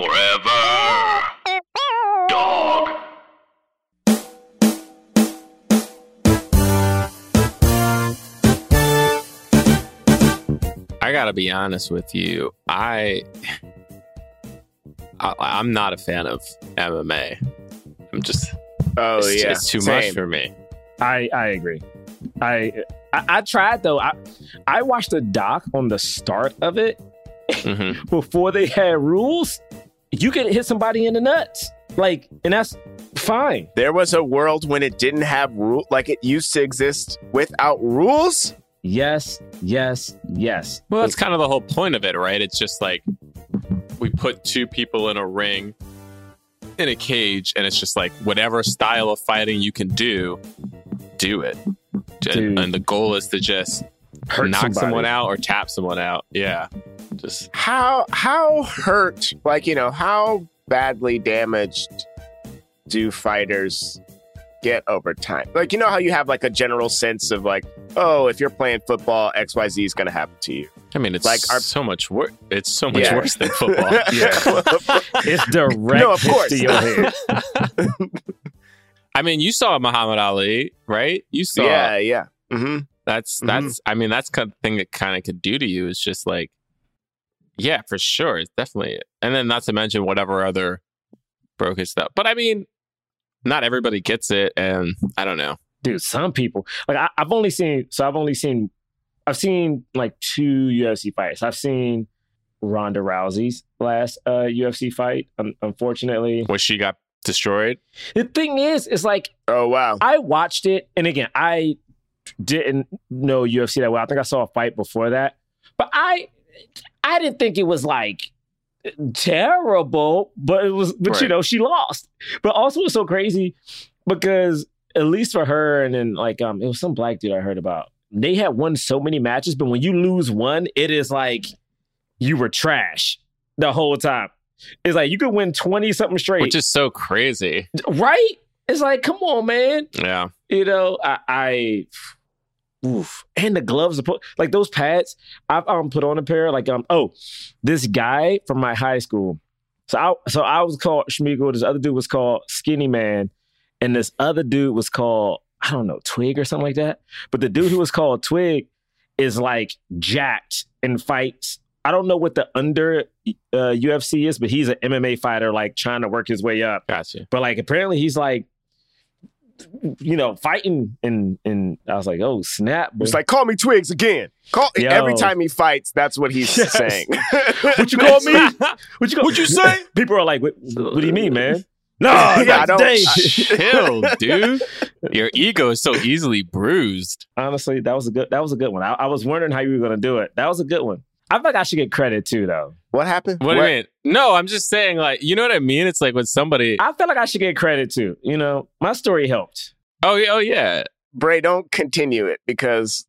Forever. Dog. I gotta be honest with you. I, I I'm not a fan of MMA. I'm just Oh it's, yeah, it's too Same. much for me. I I agree. I, I I tried though. I I watched a doc on the start of it hmm before they had rules. You could hit somebody in the nuts, like, and that's fine. There was a world when it didn't have rule, like it used to exist without rules. Yes, yes, yes. Well, that's kind of the whole point of it, right? It's just like we put two people in a ring in a cage, and it's just like whatever style of fighting you can do, do it. And, Dude. and the goal is to just Hurt knock somebody. someone out or tap someone out. Yeah, just How how hurt, like you know, how badly damaged do fighters get over time? Like you know how you have like a general sense of like, oh, if you're playing football, X Y Z is going to happen to you. I mean, it's Like, like our- so much worse. It's so much Yeah. worse than football. yeah. It's direct No, of course. to your head. I mean, you saw Muhammad Ali, right? You saw yeah, yeah. hmm That's that's. I mean, that's kind of thing that kind of could do to you is just like, yeah, for sure, it's definitely. And then not to mention whatever other broken stuff. But I mean, not everybody gets it, and I don't know. dude some people like I, i've only seen so i've only seen i've seen like two ufc fights i've seen ronda rousey's last uh ufc fight un- unfortunately Where she got destroyed. the thing is it's like Oh wow. i watched it and again i didn't know ufc that well i think i saw a fight before that but i i didn't think it was like terrible but it was but you know she lost but also it's so crazy because at least for her and then like um it was some black dude I heard about. They had won so many matches, but when you lose one, it is like you were trash the whole time. It's like you could win 20 something straight. Which is so crazy. right? It's like, come on, man. Yeah. You know, I, I oof. And the gloves are put like those pads. I've um put on a pair. Like um, oh, this guy from my high school. So I so I was called Schmiegel. This other dude was called Skinny Man, and this other dude was called I don't know Twig or something like that. But the dude who was called Twig is like jacked and fights. I don't know what the under uh, UFC is, but he's an MMA fighter, like trying to work his way up. Gotcha. But like apparently he's like, you know, fighting and and I was like, oh snap! It's like call me Twigs again. Call Yo. every time he fights. That's what he's Yes. saying. what you call me? What you call? What'd you say? People are like, what, what do you mean, man? No, Yeah, I don't- today. Chill, dude. Your ego is so easily bruised. Honestly, that was a good. That was a good one. I, I was wondering how you were gonna do it. That was a good one. I feel like I should get credit too, though. What happened? What, do you mean? No, I'm just saying, like, you know what I mean? It's like when somebody. I feel like I should get credit too. You know, my story helped. Oh, yeah, oh yeah. Bray, don't continue it because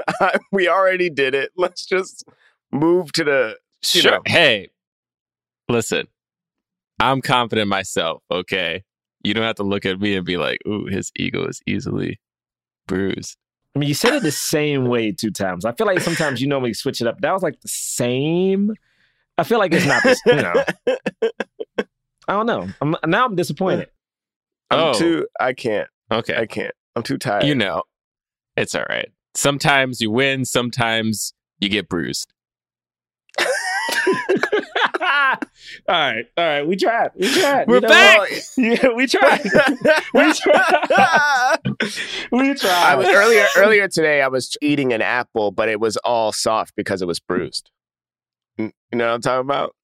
we already did it. Let's just move to the. You Sure. know. Hey, listen, I'm confident in myself. Okay, you don't have to look at me and be like, "Ooh, his ego is easily bruised." I mean, you said it the same way two times. I feel like sometimes you normally switch it up. That was like the same. I feel like it's not. This, you know, I don't know. I'm, now I'm disappointed. I'm Oh. too. I can't. Okay, I can't. I'm too tired. you know, it's all right. Sometimes you win. Sometimes you get bruised. all right, all right. We tried. We tried. We're You know back! what? Yeah, we tried. we tried. we tried. I was earlier earlier today. I was eating an apple, but it was all soft because it was bruised. You know what I'm talking about?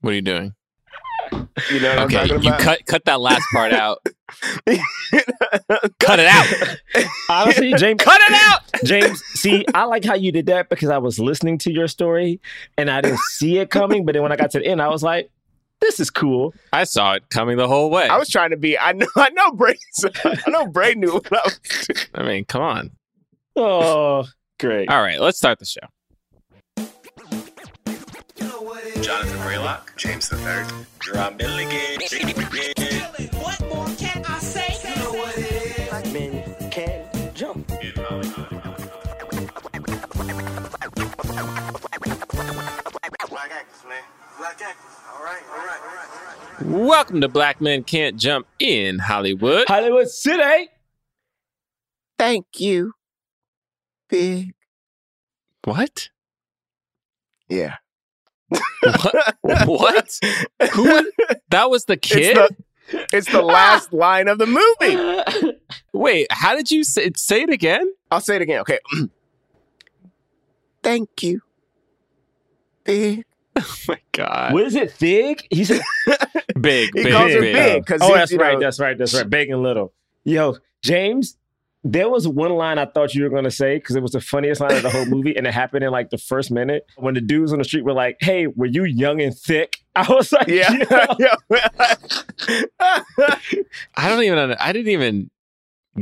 What are you doing? You know what Okay, I'm talking you cut cut that last part out. cut it out. Honestly, James, Cut it out. James, see, I like how you did that because I was listening to your story and I didn't see it coming. But then when I got to the end, I was like, this is cool. I saw it coming the whole way. I was trying to be. I know. I know. Bray. I know. Bray knew what I was doing. I mean, come on. Oh, great. All right, let's start the show. Jonathan Braylock, James the Third, Rob Milligan. What more can I say? You know what it is. Black men can jump. Black actors, man. Black actor. All right, all right, all right, all right. Welcome to Black Men Can't Jump in Hollywood. Hollywood City. Thank you, big. What? Yeah. What? what? Who? That was the It's kid? the, it's the ah! last line of the movie. Wait, how did you say, say it again? I'll say it again. Okay. Thank you, big. Oh my God. what is it? Fig? He said, Big, He big, calls her big. big because "Oh, that's you right. know, That's right. That's right. Big and little." Yo, James. There was one line I thought you were going to say because it was the funniest line of the whole movie, and it happened in like the first minute when the dudes on the street were like, "Hey, were you young and thick?" I was like, Yeah. "Yeah." I don't even, I didn't even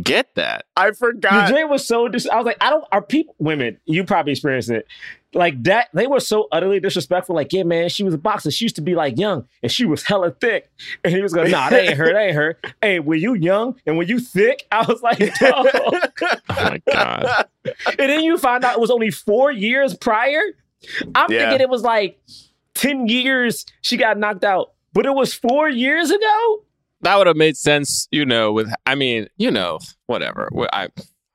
get that. I forgot. joint was so dis- I was like, I don't are people women, you probably experienced it. Like that, they were so utterly disrespectful. Like, yeah, man, she was a boxer. She used to be like young and she was hella thick. And he was going, nah, that ain't her, that ain't her. Hey, were you young and were you thick? I was like, no. Oh my God. and then you find out it was only four years prior. I'm Yeah. thinking it was like 10 years she got knocked out, but it was four years ago. That would have made sense, you know, with, I mean, you know, whatever. I,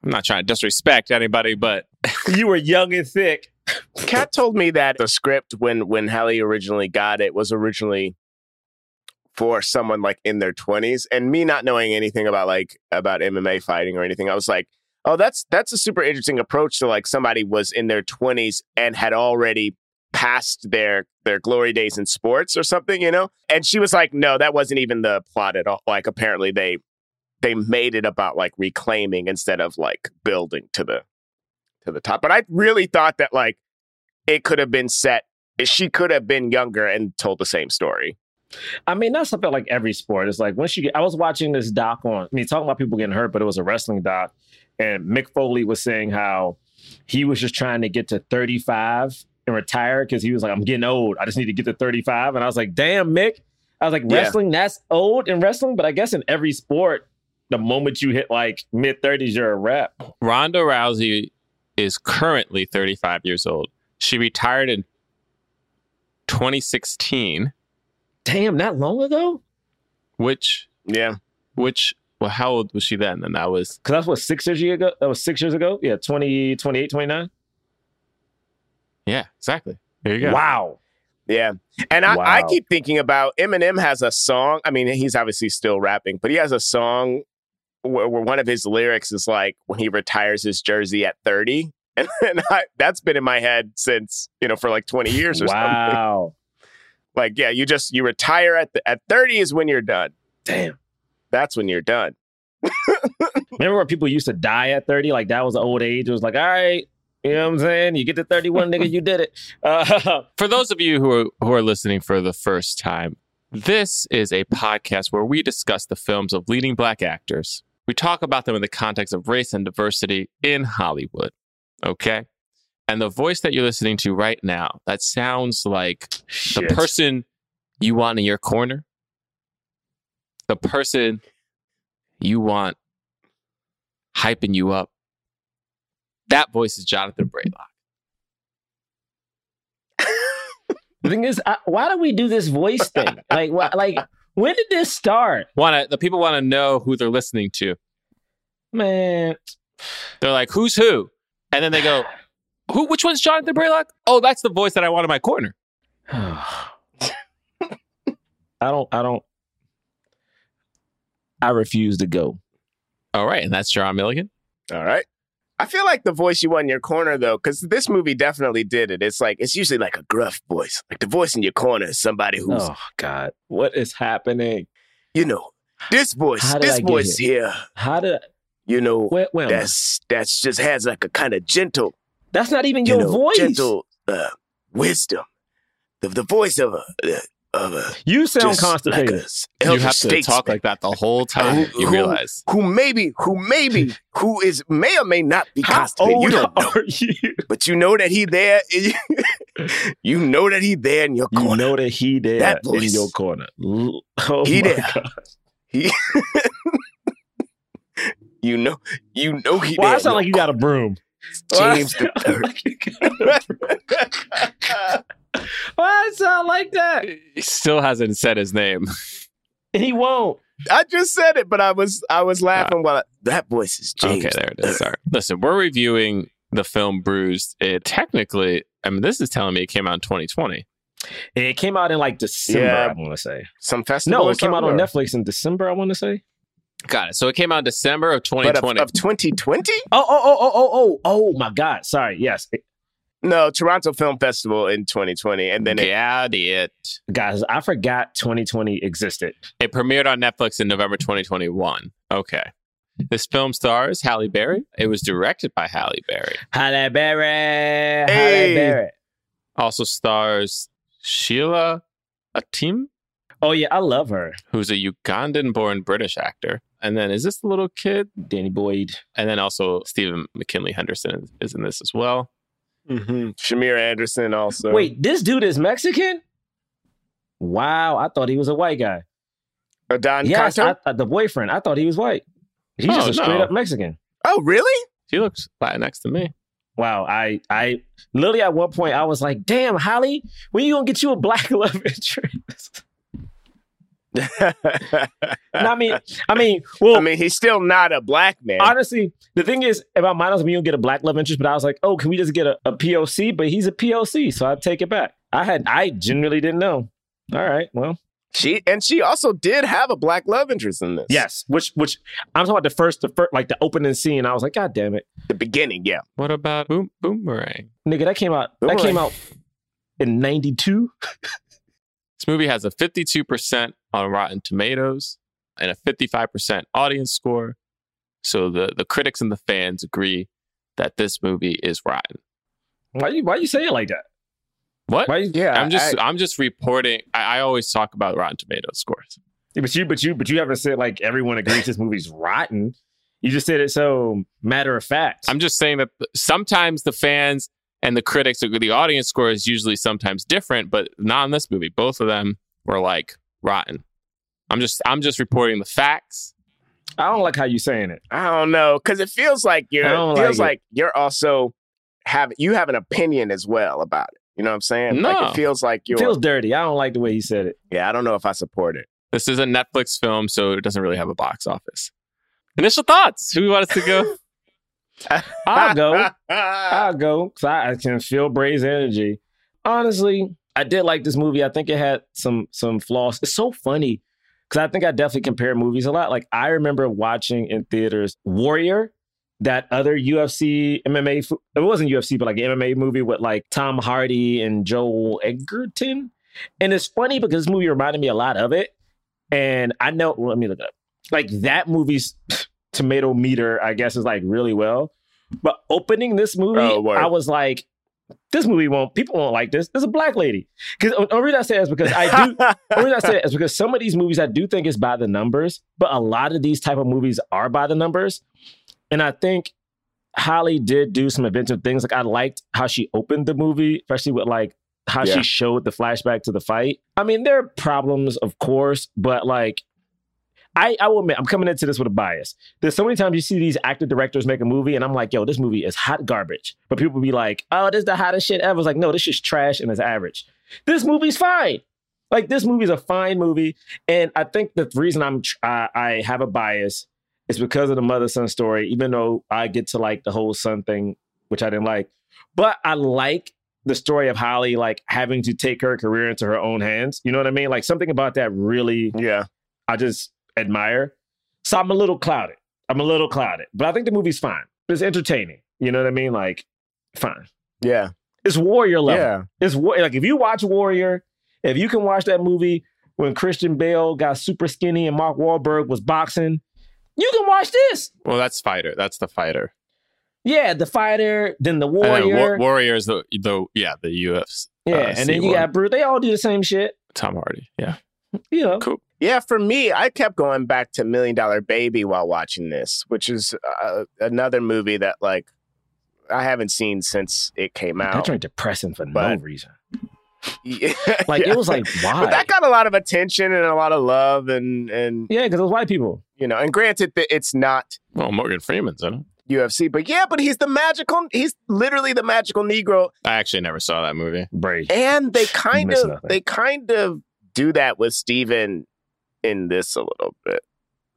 I'm not trying to disrespect anybody, but You were young and thick. Kat told me that the script when when Halle originally got it was originally for someone like in their 20s and me not knowing anything about like about MMA fighting or anything I was like oh that's that's a super interesting approach to like somebody was in their 20s and had already passed their their glory days in sports or something you know and she was like no that wasn't even the plot at all like apparently they they made it about like reclaiming instead of like building to the to the top. But I really thought that like it could have been set. She could have been younger and told the same story. I mean, that's something like every sport. It's like you get, I was watching this doc on, I mean, talking about people getting hurt, but it was a wrestling doc. And Mick Foley was saying how he was just trying to get to 35 and retire because he was like, I'm getting old. I just need to get to 35. And I was like, damn, Mick. I was like, Yeah. wrestling, that's old in wrestling. But I guess in every sport, the moment you hit like mid 30s, you're a rep. Ronda Rousey is currently 35 years old. She retired in 2016, Damn, that long ago? which, Yeah. which, well, how old was she then? And that was, Because that's what, six years ago? That was six years ago? Yeah, 20, 28, 29? Yeah, exactly. There you go. Wow. Yeah. And I, I keep thinking about Eminem has a song. I mean, he's obviously still rapping, but he has a song where, where one of his lyrics is like when he retires his jersey at 30. And, and I, that's been in my head since, you know, for like 20 years or something. Wow. Like, yeah, you just, you retire at the, at 30 is when you're done. Damn. That's when you're done. Remember when people used to die at 30? Like that was the old age. It was like, all right, you know what I'm saying? You get to 31, nigga, you did it. Uh, For those of you who are, who are listening for the first time, this is a podcast where we discuss the films of leading black actors. We talk about them in the context of race and diversity in Hollywood. Okay. And the voice that you're listening to right now, that sounds like the person you want in your corner, the person you want hyping you up. That voice is Jonathan Braylock. the thing is, I, why do we do this voice thing? Like, why, like, when did this start? Want to the people want to know who they're listening to. Man, They're like, "Who's who?" And then they go, "Who? Which one's Jonathan Braylock?" Oh, that's the voice that I want in my corner. I don't, I don't, I refuse to go. All right, and that's John Milligan. All right. I feel like the voice you want in your corner, though, because this movie definitely did it. It's like, it's usually like a gruff voice. Like the voice in your corner is somebody who's, Oh, God. What is happening? you know, this voice, this voice here, How did, you know, where, where that's, that's just has like a kind of gentle, That's not even you your know, voice. gentle uh, wisdom. The, the voice of a, uh, of a, You sound just like constipated. You have to talk like that the whole time. Who- You realize who maybe, who maybe, who is may or may not be How constipated. You don't know, are you? but you know that he there. you know that he there in your corner. You know that he there That in your corner. Oh He my there. God. He, you know, you know he. Why there I sound like you got a broom? James the third. Why it sound like that? He still hasn't said his name. And he won't. I just said it, but I was I was ah. laughing while I, that voice is James. okay, there it is. Sorry. Listen, we're reviewing the film Bruised. It technically, I mean, this is telling me it came out in 2020. It came out in like December, Yeah. I want to say. Some festival. No, it came out on or- Netflix in December, I want to say. Got it. So it came out in December of But of, 2020. of 2020? Oh, oh, oh, oh, oh, oh, oh my God. Sorry. Yes. No, Toronto Film Festival in 2020, and then it, Got it. Guys, I forgot 2020 existed. It premiered on Netflix in November 2021. Okay. This film stars Halle Berry. It was directed by Halle Berry. Halle Berry. Halle Berry. Also stars Sheila Atim, Oh, yeah. I love her. who's a Ugandan born British actor. And then is this the little kid? Danny Boyd. And then also Stephen McKinley Henderson is, is in this as well. Mhm. Shamir Anderson also. Wait, this dude is Mexican? Wow. I thought he was a white guy. Adan yes, Canto? I, uh, the boyfriend. I thought he was white. He's Oh, just a straight no. up Mexican. Oh, really? He looks Latinx to me. Wow, I, I literally at one point I was like, "Damn, Holly, when you gonna get you a black love interest?" And I mean, I mean, well, I mean, he's still not a black man. honestly, the thing is about mine is when you don't get a black love interest, but I was like, "Oh, can we just get a, a POC?" But he's a POC, so I take it back. I had, I genuinely didn't know. All right, well, she and she also did have a black love interest in this. yes, which, which I'm talking about the first, the first, like the opening scene. I was like, "God damn it, the beginning. Yeah, What about Boom Boomerang? nigga, that came out, that came out in '92." This movie has a 52% on Rotten Tomatoes and a 55% audience score. So the, the critics and the fans agree that this movie is rotten. Why you, why you say it like that? What? Why? Yeah. I'm just I- am just reporting. I, I always talk about Rotten Tomatoes scores. Yeah, but you, but you, but you haven't said like everyone agrees this movie's rotten. You just said it so matter of fact. I'm just saying that sometimes the fans and the critics, the audience score is usually sometimes different, but not in this movie. Both of them were like rotten. I'm just I'm just reporting the facts. I don't like how you're saying it. I don't know because it feels like you're I don't feels like like, you're also have you have an opinion as well about it. You know what I'm saying? Like No. it feels like you're. feels dirty. I don't like the way he said it. yeah, I don't know if I support it. This is a Netflix film, so it doesn't really have a box office. Initial thoughts. Who wants to go? I'll go. I'll go because I, I can feel Bray's energy. Honestly, I did like this movie. I think it had some some flaws. It's so funny because I think I definitely compare movies a lot. Like I remember watching in theaters Warrior, that other UFC MMA. It wasn't UFC, but like MMA movie with like Tom Hardy and Joel Edgerton. And it's funny because this movie reminded me a lot of it. And I know. well, let me look it up. Like that movie's tomato meter, I guess, is like really well. But opening this movie, Oh. I was like, this movie won't, people won't like this. There's a black lady. Because the reason I say it is because I do, the reason I say it is because some of these movies I do think is by the numbers, but a lot of these type of movies are by the numbers. And I think Holly did do some inventive things. Like I liked how she opened the movie, especially with like how Yeah. she showed the flashback to the fight. I mean, there are problems, of course, but like I, I will admit, I'm coming into this with a bias. There's so many times you see these actor directors make a movie, and I'm like, yo, this movie is hot garbage. But people be like, oh, this is the hottest shit ever. It's like, no, this is trash and it's average. This movie's fine. Like, this movie's a fine movie. And I think the reason I'm I, I have a bias is because of the mother son story, even though I get to like the whole son thing, which I didn't like. But I like the story of Holly like having to take her career into her own hands. You know what I mean? Like something about that really yeah. I just admire. So I'm a little clouded. I'm a little clouded, but I think the movie's fine. It's entertaining. You know what I mean? Like, fine. Yeah. It's Warrior level. Yeah. It's war- like if you watch Warrior, if you can watch that movie when Christian Bale got super skinny and Mark Wahlberg was boxing, you can watch this. Well, that's fighter. That's the fighter. Yeah, the fighter, then the And then warrior. Warrior is the the yeah the UFC. yeah, uh, and then you C1. got Bruce. They all do the same shit. Tom Hardy. Yeah. You know. Cool. Yeah, for me, I kept going back to Million Dollar Baby while watching this, which is uh, another movie that like I haven't seen since it came That out. joint depressing for no reason. Yeah. Like Yeah. it was like why? But that got a lot of attention and a lot of love, and and yeah, because it was white people. you know, and granted that it's not Well, Morgan Freeman's in it. UFC. But yeah, but he's the magical. He's literally the magical Negro, I actually never saw that movie. Bray. and they kind of nothing. they kind of do that with Steven in this a little bit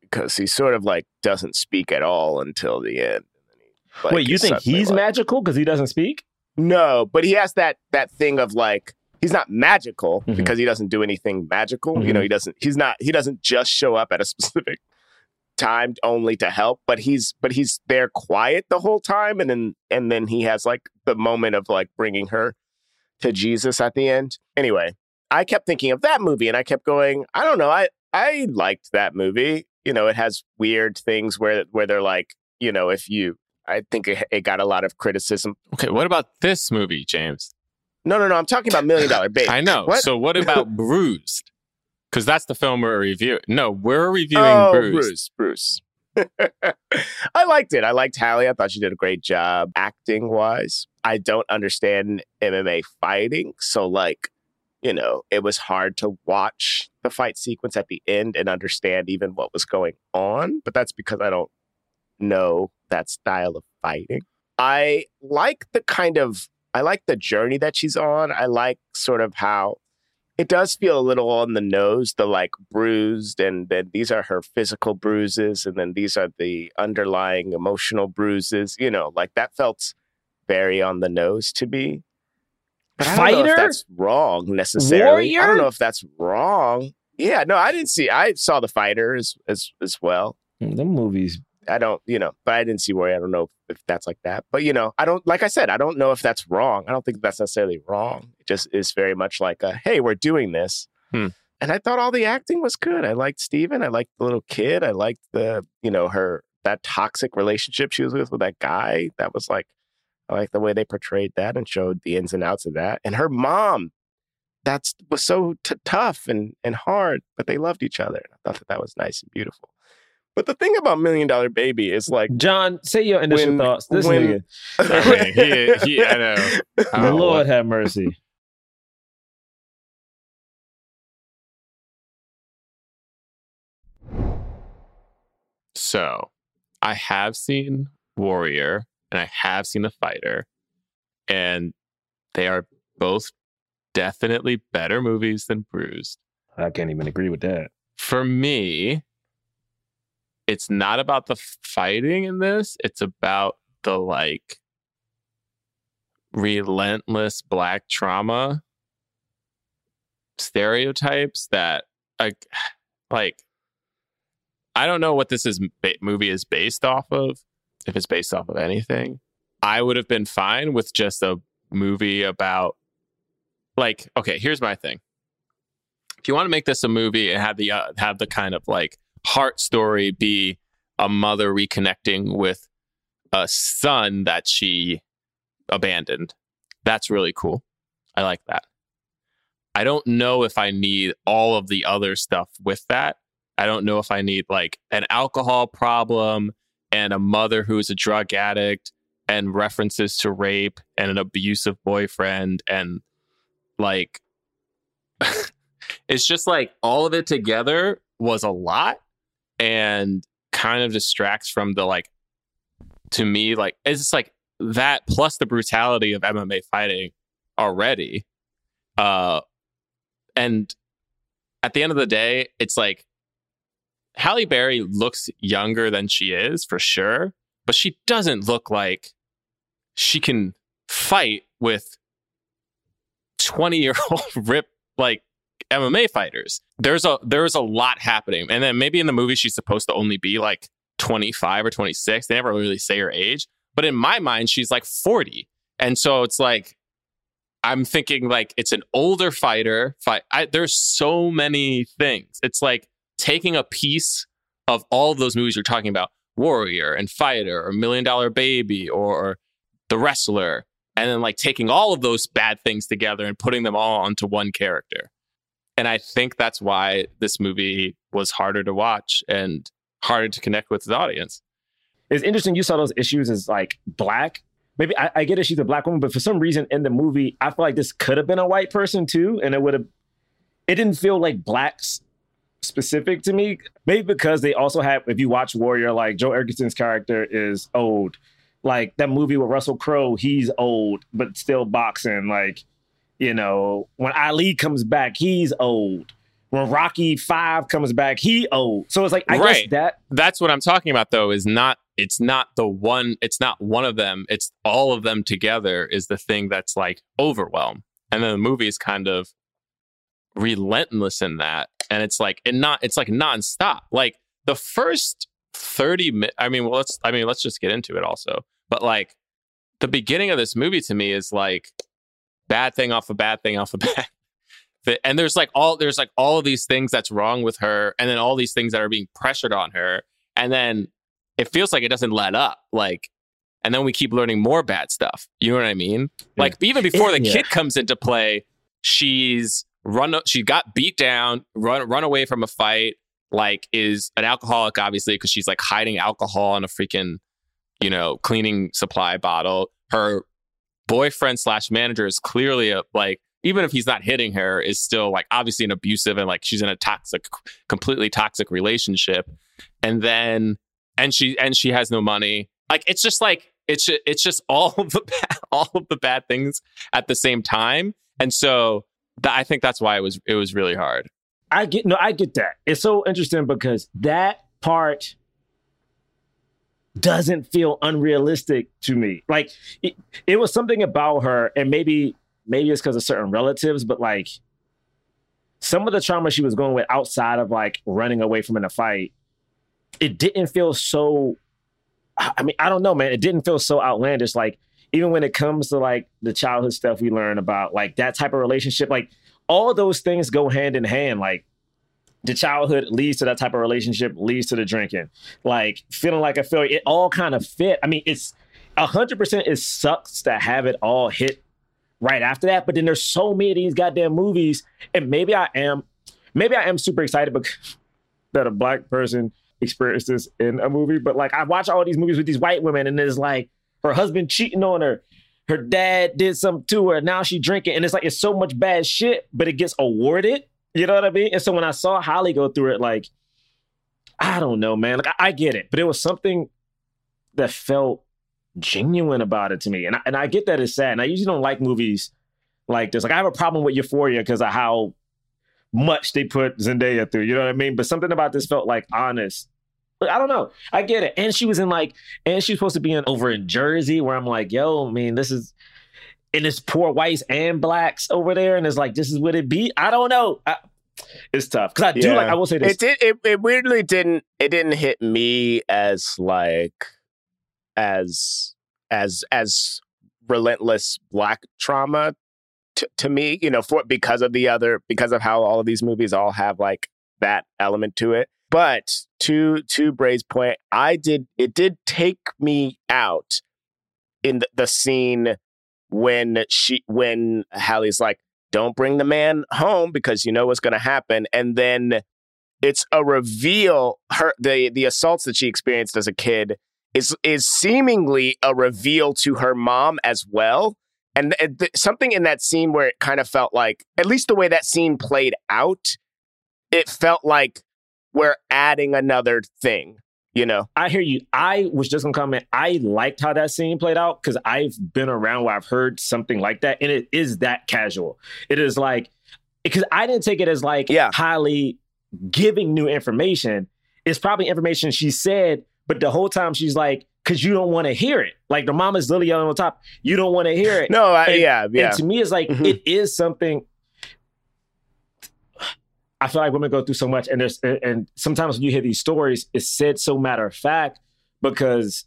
because he sort of like doesn't speak at all until the end. He, like, Wait, you think he's like- magical because he doesn't speak? No, but he has that that thing of like he's not magical Mhm. because he doesn't do anything magical. You know, he doesn't he's not he doesn't just show up at a specific time only to help, but he's but he's there quiet the whole time and then and then he has like the moment of like bringing her to Jesus at the end. Anyway, I kept thinking of that movie and I kept going, I don't know, I I liked that movie. You know, it has weird things where where they're like, you know, if you I think it, it got a lot of criticism Okay, what about this movie, James? no, no, no. I'm talking about Million Dollar Baby. I know. What? So what about Bruised? Because that's the film we're reviewing. No, we're reviewing oh, Bruised. Bruce. Bruce. I liked it. I liked Halle. I thought she did a great job acting wise. I don't understand MMA fighting. So, like, you know, it was hard to watch the fight sequence at the end and understand even what was going on. But that's because I don't know that style of fighting. I like the kind of, I like the journey that she's on. I like sort of how it does feel a little on the nose, the like bruised, and then these are her physical bruises, and then these are the underlying emotional bruises. You know, like that felt very on the nose to me. But I don't know if that's wrong necessarily. I don't know if that's wrong. Yeah, no, I didn't see. I saw the fighter as as, as well. Mm, Them movies. I don't, you know, but I didn't see Warrior. I don't know if that's like that. But you know, I don't like I said, I don't know if that's wrong. I don't think that's necessarily wrong. It just is very much like a hey, we're doing this. Hmm. And I thought all the acting was good. I liked Steven. I liked the little kid. I liked the, you know, her that toxic relationship she was with with that guy. That was like I like the way they portrayed that and showed the ins and outs of that. And her mom, that's was so t- tough and and hard, but they loved each other. I thought that that was nice and beautiful. But the thing about Million Dollar Baby is like John, say your initial When- thoughts. This when- Okay, he, he, I know. I nigga. don't know Lord what- have mercy. So, I have seen Warrior and I have seen The Fighter, and they are both definitely better movies than Bruised. I can't even agree with that. For me, it's not about the fighting in this, it's about the like relentless black trauma stereotypes that like like I don't know what this is movie is based off of if it's based off of anything I would have been fine with just a movie about like okay here's my thing. If you want to make this a movie and have the uh, have the kind of like heart story be a mother reconnecting with a son that she abandoned. That's really cool. I like that. I don't know if i need all of the other stuff with that. I don't know if i need like an alcohol problem and a mother who's a drug addict and references to rape and an abusive boyfriend and like it's just like all of it together was a lot and kind of distracts from the like to me like it's just like that plus the brutality of MMA fighting already uh and at the end of the day it's like Halle Berry looks younger than she is for sure but she doesn't look like she can fight with 20 year old rip like MMA fighters. There's a there's a lot happening. And then maybe in the movie she's supposed to only be like 25 or 26. They never really say her age. But in my mind, she's like 40. And so it's like I'm thinking like it's an older fighter. Fight. I, there's so many things. It's like taking a piece of all of those movies you're talking about, Warrior and Fighter or Million Dollar Baby or The Wrestler, and then like taking all of those bad things together and putting them all onto one character. And I think that's why this movie was harder to watch and harder to connect with the audience. It's interesting you saw those issues as like black. Maybe I, I get it, she's a black woman, but for some reason in the movie, I feel like this could have been a white person too, and it would have. It didn't feel like blacks specific to me. Maybe because they also have, if you watch Warrior, like Joel Edgerton's character is old. Like that movie with Russell Crowe, he's old, but still boxing. Like, you know, when Ali comes back, he's old. When Rocky Five comes back, he old. So it's like I guess Right. that That's what I'm talking about though, is not it's not the one it's not one of them, it's all of them together is the thing that's like overwhelm. And then the movie is kind of relentless in that. And it's like and not it's like nonstop. Like the first 30 minutes I mean, well let's I mean, let's just get into it also. But like the beginning of this movie to me is like bad thing off a bad thing off a bad and there's like all there's like all of these things that's wrong with her and then all these things that are being pressured on her and then it feels like it doesn't let up like and then we keep learning more bad stuff you know what i mean like even before the Yeah. kid comes into play she's run up she got beat down run run away from a fight like is an alcoholic obviously because she's like hiding alcohol in a freaking you know cleaning supply bottle. Her boyfriend slash manager is clearly a like even if he's not hitting her is still like obviously an abusive and like she's in a toxic completely toxic relationship. And then and she and she has no money. Like it's just like it's it's just all of the bad, all of the bad things at the same time. And so i think that's why it was it was really hard I get no, I get that. It's so interesting because that part doesn't feel unrealistic to me. Like it, it was something about her, and maybe maybe it's because of certain relatives, but like some of the trauma she was going with outside of like running away from in a fight, it didn't feel so. I mean, I don't know, man. It didn't feel so outlandish. Like even when it comes to like the childhood stuff we learn about, like that type of relationship, like all those things go hand in hand. Like the childhood leads to that type of relationship, leads to the drinking. Like feeling like a failure, it all kind of fit. I mean, it's hundred percent. It sucks to have it all hit right after that. But then there's so many of these goddamn movies, and maybe I am, maybe I am super excited because that a black person experienced this in a movie. But like I watch all these movies with these white women, and it's like her husband cheating on her. Her dad did something to her. Now she drinking, and it's like it's so much bad shit, but it gets awarded. You know what I mean? And so when I saw Holly go through it, like I don't know, man. Like I, I get it, but it was something that felt genuine about it to me, and I, and I get that it's sad. And I usually don't like movies like this. Like I have a problem with Euphoria because of how much they put Zendaya through. You know what I mean? But something about this felt like honest. I don't know. I get it. And she was in like, and she was supposed to be in over in Jersey, where I'm like, yo, I mean, this is, and it's poor whites and blacks over there, and it's like, this is what it be. I don't know. I, it's tough because I do Yeah. like. I will say this. It did. It, it weirdly didn't. It didn't hit me as like as as as relentless black trauma to, to me. You know, for because of the other because of how all of these movies all have like that element to it. But to to Bray's point, I did. It did take me out in the, the scene when she when Halle's like, "Don't bring the man home because you know what's going to happen," and then it's a reveal her the the assaults that she experienced as a kid is is seemingly a reveal to her mom as well and th- th- something in that scene where it kind of felt like at least the way that scene played out it felt like we're adding another thing you know I hear you. I was just gonna comment. I liked how that scene played out because I've been around where I've heard something like that, and it is that casual. It is like because I didn't take it as like Yeah. highly giving new information. It's probably information she said, but the whole time she's like, because you don't want to hear it. Like the mom is literally yelling on top, you don't want to hear it. no I, And- yeah yeah And to me, it's like Mhm. it is something. I feel like women go through so much, and there's and sometimes when you hear these stories, it's said so matter of fact because,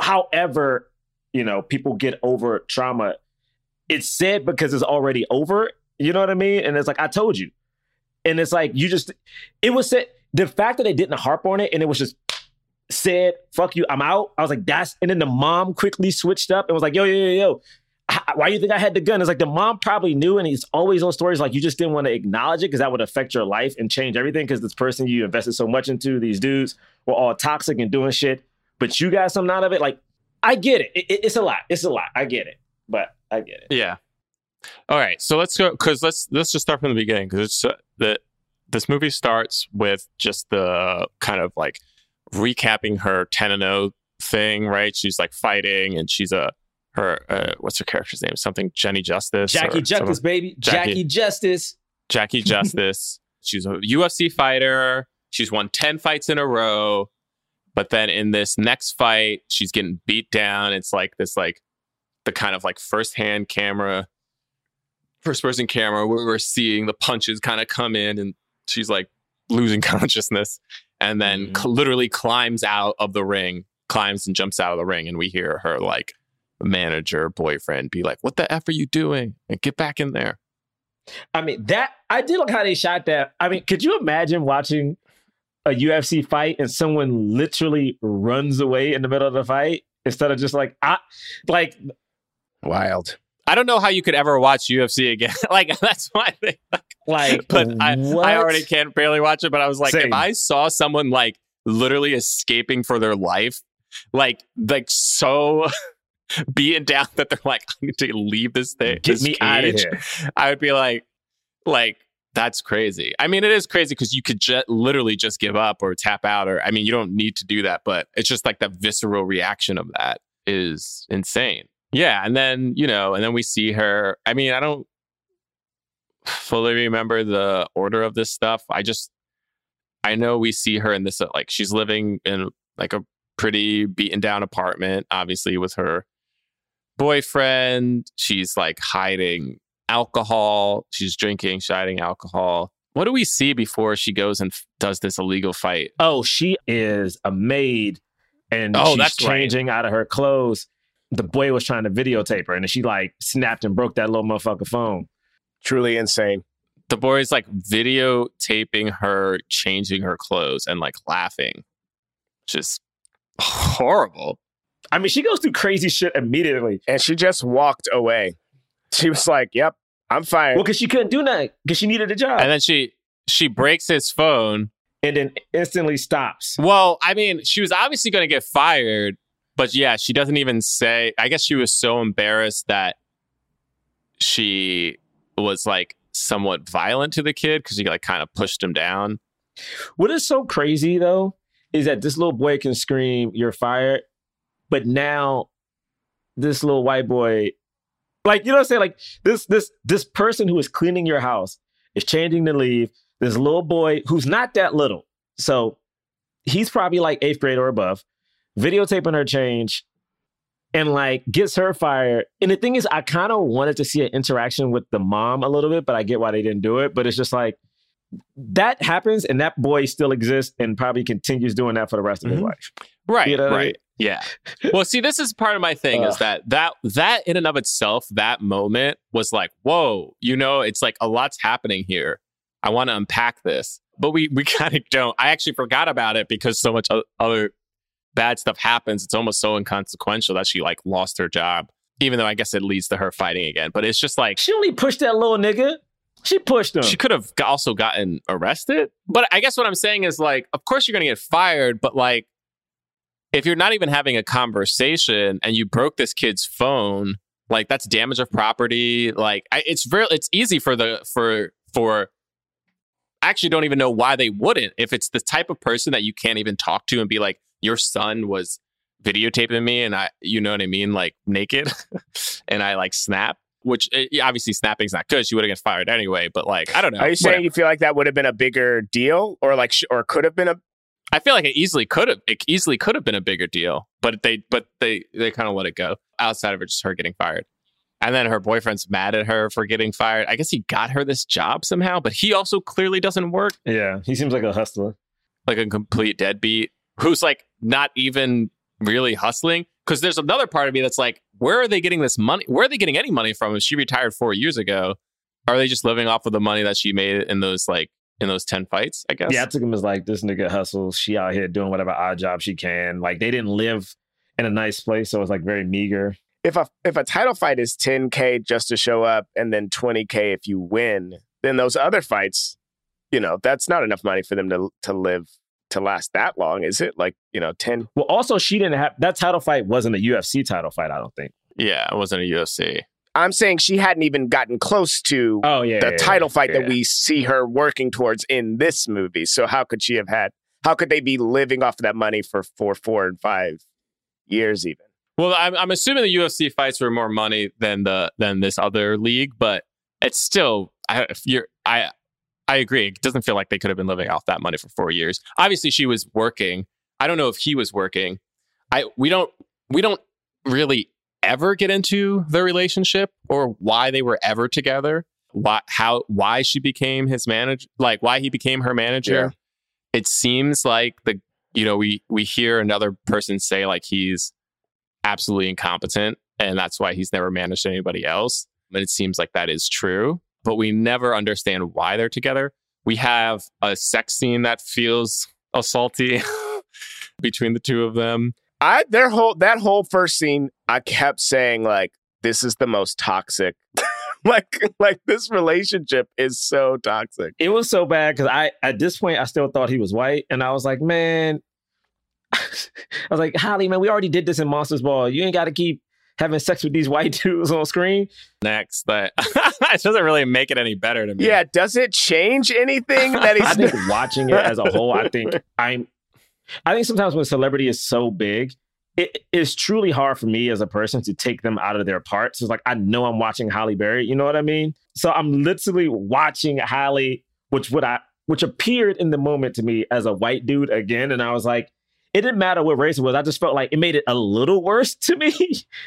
however, you know, people get over trauma. It's said because it's already over. You know what I mean? And it's like I told you, and it's like you just. It was said the fact that they didn't harp on it, and it was just said, "Fuck you, I'm out." I was like, "That's," and then the mom quickly switched up and was like, "Yo, yo, yo, yo." Why you think I had the gun? It's like the mom probably knew, and it's always those stories like you just didn't want to acknowledge it because that would affect your life and change everything. Because this person you invested so much into, these dudes were all toxic and doing shit, but you got something out of it. Like I get it. It- it- it's a lot. It's a lot. I get it, but I get it. Yeah. All right. So let's go because let's let's just start from the beginning because it's uh, the this movie starts with just the kind of like recapping her 10 and 0 thing, right? She's like fighting and she's a her uh, what's her character's name? Something Jenny Justice. Jackie Justice, baby. Jackie. Jackie Justice. Jackie Justice. she's a UFC fighter. She's won 10 fights in a row. But then in this next fight, she's getting beat down. It's like this like the kind of like first hand camera, first person camera where we're seeing the punches kind of come in and she's like losing consciousness and then Mhm. cl- literally climbs out of the ring, climbs and jumps out of the ring. And we hear her like manager, boyfriend be like, What the F are you doing? And get back in there. I mean, that I did like how they shot that. I mean, could you imagine watching a UFC fight and someone literally runs away in the middle of the fight instead of just like I like Wild. I don't know how you could ever watch UFC again. like that's my thing. like But I, what? I already can't barely watch it. But I was like, Same. if I saw someone like literally escaping for their life, like like so beaten down that they're like, I need to leave this thing. get this me out of here. I would be like, like that's crazy. I mean, it is crazy because you could ju- literally just give up or tap out, or I mean, you don't need to do that, but it's just like the visceral reaction of that is insane. Yeah, and then you know, and then we see her. I mean, I don't fully remember the order of this stuff. I just I know we see her in this like she's living in like a pretty beaten down apartment, obviously with her boyfriend. She's like hiding alcohol. She's drinking, she's hiding alcohol. What do we see before she goes and f- does this illegal fight? Oh, she is a maid and Oh, she's that's right. changing out of her clothes. The boy was trying to videotape her and she like snapped and broke that little motherfucker phone. Truly insane. The boy is like videotaping her changing her clothes and like laughing. Just horrible. I mean, she goes through crazy shit immediately. And she just walked away. She was like, Yep, I'm fired. Well, because she couldn't do nothing because she needed a job. And then she she breaks his phone and then instantly stops. Well, I mean, she was obviously going to get fired, but yeah, she doesn't even say. I guess she was so embarrassed that she was like somewhat violent to the kid because he like kind of pushed him down. What is so crazy though is that this little boy can scream, "You're fired," but now this little white boy, like you know, what I'm saying, like this this this person who is cleaning your house is changing to leave. This little boy who's not that little, so he's probably like eighth grade or above, videotaping her change. And like gets her fired. And the thing is, I kind of wanted to see an interaction with the mom a little bit, but I get why they didn't do it. But it's just like that happens and that boy still exists and probably continues doing that for the rest of his Mhm. life. Right, You know right. Yeah. Well, see, this is part of my thing is that that that in and of itself, that moment was like, whoa, you know, it's like a lot's happening here. I want to unpack this, but we we kind of don't. I actually forgot about it because so much other bad stuff happens. It's almost so inconsequential that she like lost her job, even though I guess it leads to her fighting again. But it's just like She only pushed that little nigga. She pushed him. she could have also gotten arrested. But I guess what I'm saying is like, of course you're going to get fired, but like, if you're not even having a conversation and you broke this kid's phone, like that's damage of property. Like, I, it's very, it's easy for the for for. I actually don't even know why they wouldn't. If it's the type of person that you can't even talk to and be like, your son was videotaping me, and I, you know what I mean, like naked, and I like snap. Which eh, obviously snapping's not good. She would have get fired anyway. But like, I don't know. Are you saying Whatever. you feel like that would have been a bigger deal, or like, sh- or could have been a? I feel like it easily could have it easily could have been a bigger deal, but they but they they kind of let it go outside of it just her getting fired. And then her boyfriend's mad at her for getting fired. I guess he got her this job somehow, but he also clearly doesn't work yeah, he seems like a hustler. like a complete deadbeat who's like not even really hustling. Because there's another part of me that's like, where are they getting this money? Where are they getting any money from? If she retired four years ago, are they just living off of the money that she made in those like in those ten fights? I guess. Yeah, I took him as like this nigga hustles. She out here doing whatever odd job she can. Like they didn't live in a nice place, so it's like very meager. If a if a title fight is 10k just to show up, and then 20k if you win, then those other fights, you know, that's not enough money for them to to live to last that long, is it? Like, you know, 10. Well, also she didn't have that title fight wasn't a UFC title fight. I don't think. Yeah, it wasn't a UFC. I'm saying she hadn't even gotten close to Oh yeah, the yeah, title fight yeah. that we see her working towards in this movie. So how could she have had? How could they be living off that money for four, four, and five years even? Well, I'm, I'm assuming the UFC fights were more money than the than this other league, but it's still. I, if you're, I I agree. It doesn't feel like they could have been living off that money for four years. Obviously, she was working. I don't know if he was working. I we don't we don't really ever get into their relationship or why they were ever together. Why how why she became his manager, like why he became her manager. It seems like the you know we we hear another person say like he's absolutely incompetent and that's why he's never managed anybody else. And it seems like that is true, but we never understand why they're together. We have a sex scene that feels assaulty between the two of them. I their whole that whole first scene, I kept saying like, "This is the most toxic." like, like this relationship is so toxic. It was so bad because I at this point I still thought he was white, and I was like, man, I was like, Halle, man, we already did this in Monsters Ball. You ain't got to keep having sex with these white dudes on screen. Next, but it doesn't really make it any better to me. Yeah, does it change anything that I he's? think watching it as a whole, I think I'm. I think sometimes when celebrity is so big, it is truly hard for me as a person to take them out of their parts. It's like I know I'm watching Halle Berry, you know what I mean? So I'm literally watching Halle, which would I which appeared in the moment to me as a white dude again, and I was like, it didn't matter what race it was. I just felt like it made it a little worse to me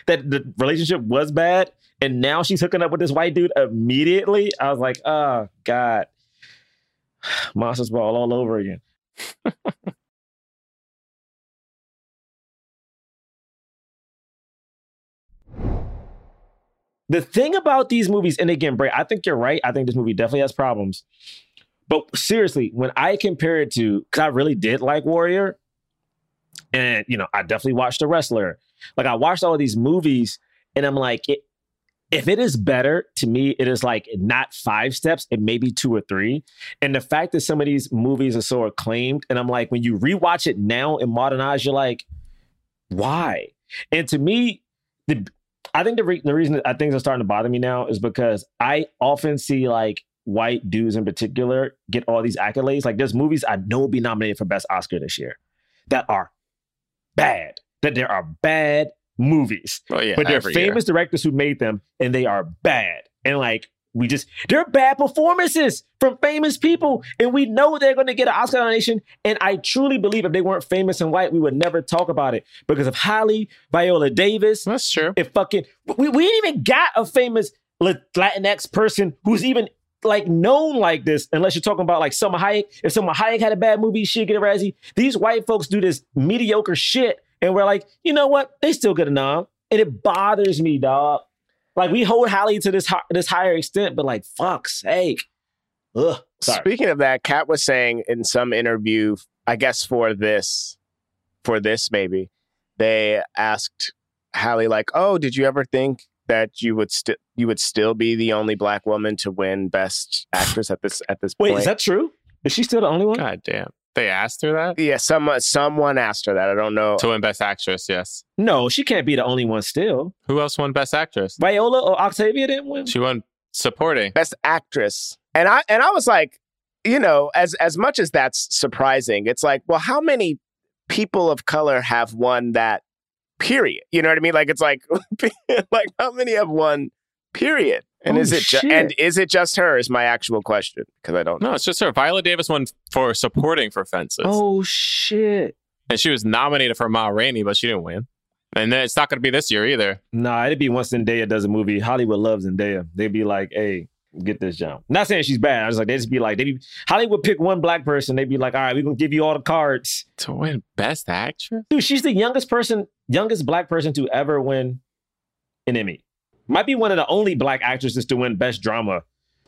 that the relationship was bad, and now she's hooking up with this white dude immediately. I was like, oh god, monsters ball all over again. the thing about these movies, and again, Bray, I think you're right. I think this movie definitely has problems. But seriously, when I compare it to, because I really did like Warrior, and you know, I definitely watched The Wrestler. Like I watched all of these movies, and I'm like, it, if it is better to me, it is like not five steps, it may be two or three. And the fact that some of these movies are so acclaimed, and I'm like, when you rewatch it now in modern eyes, you're like, why? And to me, the I think the, re- the reason that things are starting to bother me now is because I often see like white dudes in particular get all these accolades. Like there's movies I know will be nominated for best Oscar this year that are bad. That there are bad movies, Oh yeah, but they're every year. famous directors who made them, and they are bad. And like we just they're bad performances from famous people, and we know they're going to get an Oscar nomination. And I truly believe if they weren't famous and white, we would never talk about it because of Halle, Viola Davis, That's true. if fucking we, we ain't even got a famous Latinx person who's even like known like this, unless you're talking about like Salma Hayek. If Salma Hayek had a bad movie, she'd get a Razzie. These white folks do this mediocre shit, and we're like, you know what? They still get a nom, and it bothers me, dog. Like we hold Halle to this hi- this higher extent, but like fuck's sake, ugh. Sorry. Speaking of that, Kat was saying in some interview, I guess for this, for this maybe, they asked Halle like, "Oh, did you ever think that you would still you would still be the only black woman to win Best Actress at this at this Wait, point?" is that true? Is she still the only one? God damn. They asked her that yeah, someone someone asked her that. I don't know. to win Best Actress. Yes. No, she can't be the only one still. Who else won Best Actress? Viola or Octavia didn't win. She won supporting. Best Actress, and I and I was like, you know, as as much as that's surprising, it's like, well, how many people of color have won that? Period. You know what I mean? Like it's like, like how many have won? Period. And Oh, is it ju- and is it just her? Is my actual question because I don't know. No, it's just her. Viola Davis won for supporting for Fences, Oh shit. and she was nominated for Ma Rainey, but she didn't win. And then it's not going to be this year either. Nah, it'd be once Zendaya does a movie. Hollywood loves Zendaya. They'd be like, "Hey, get this job." Not saying she's bad. I was like, they just be like, they be Hollywood pick one black person. They'd be like, "All right, we're gonna give you all the cards." To win Best Actress? Dude, she's the youngest person, youngest black person to ever win an Emmy. Might be one of the only black actresses to win Best Drama.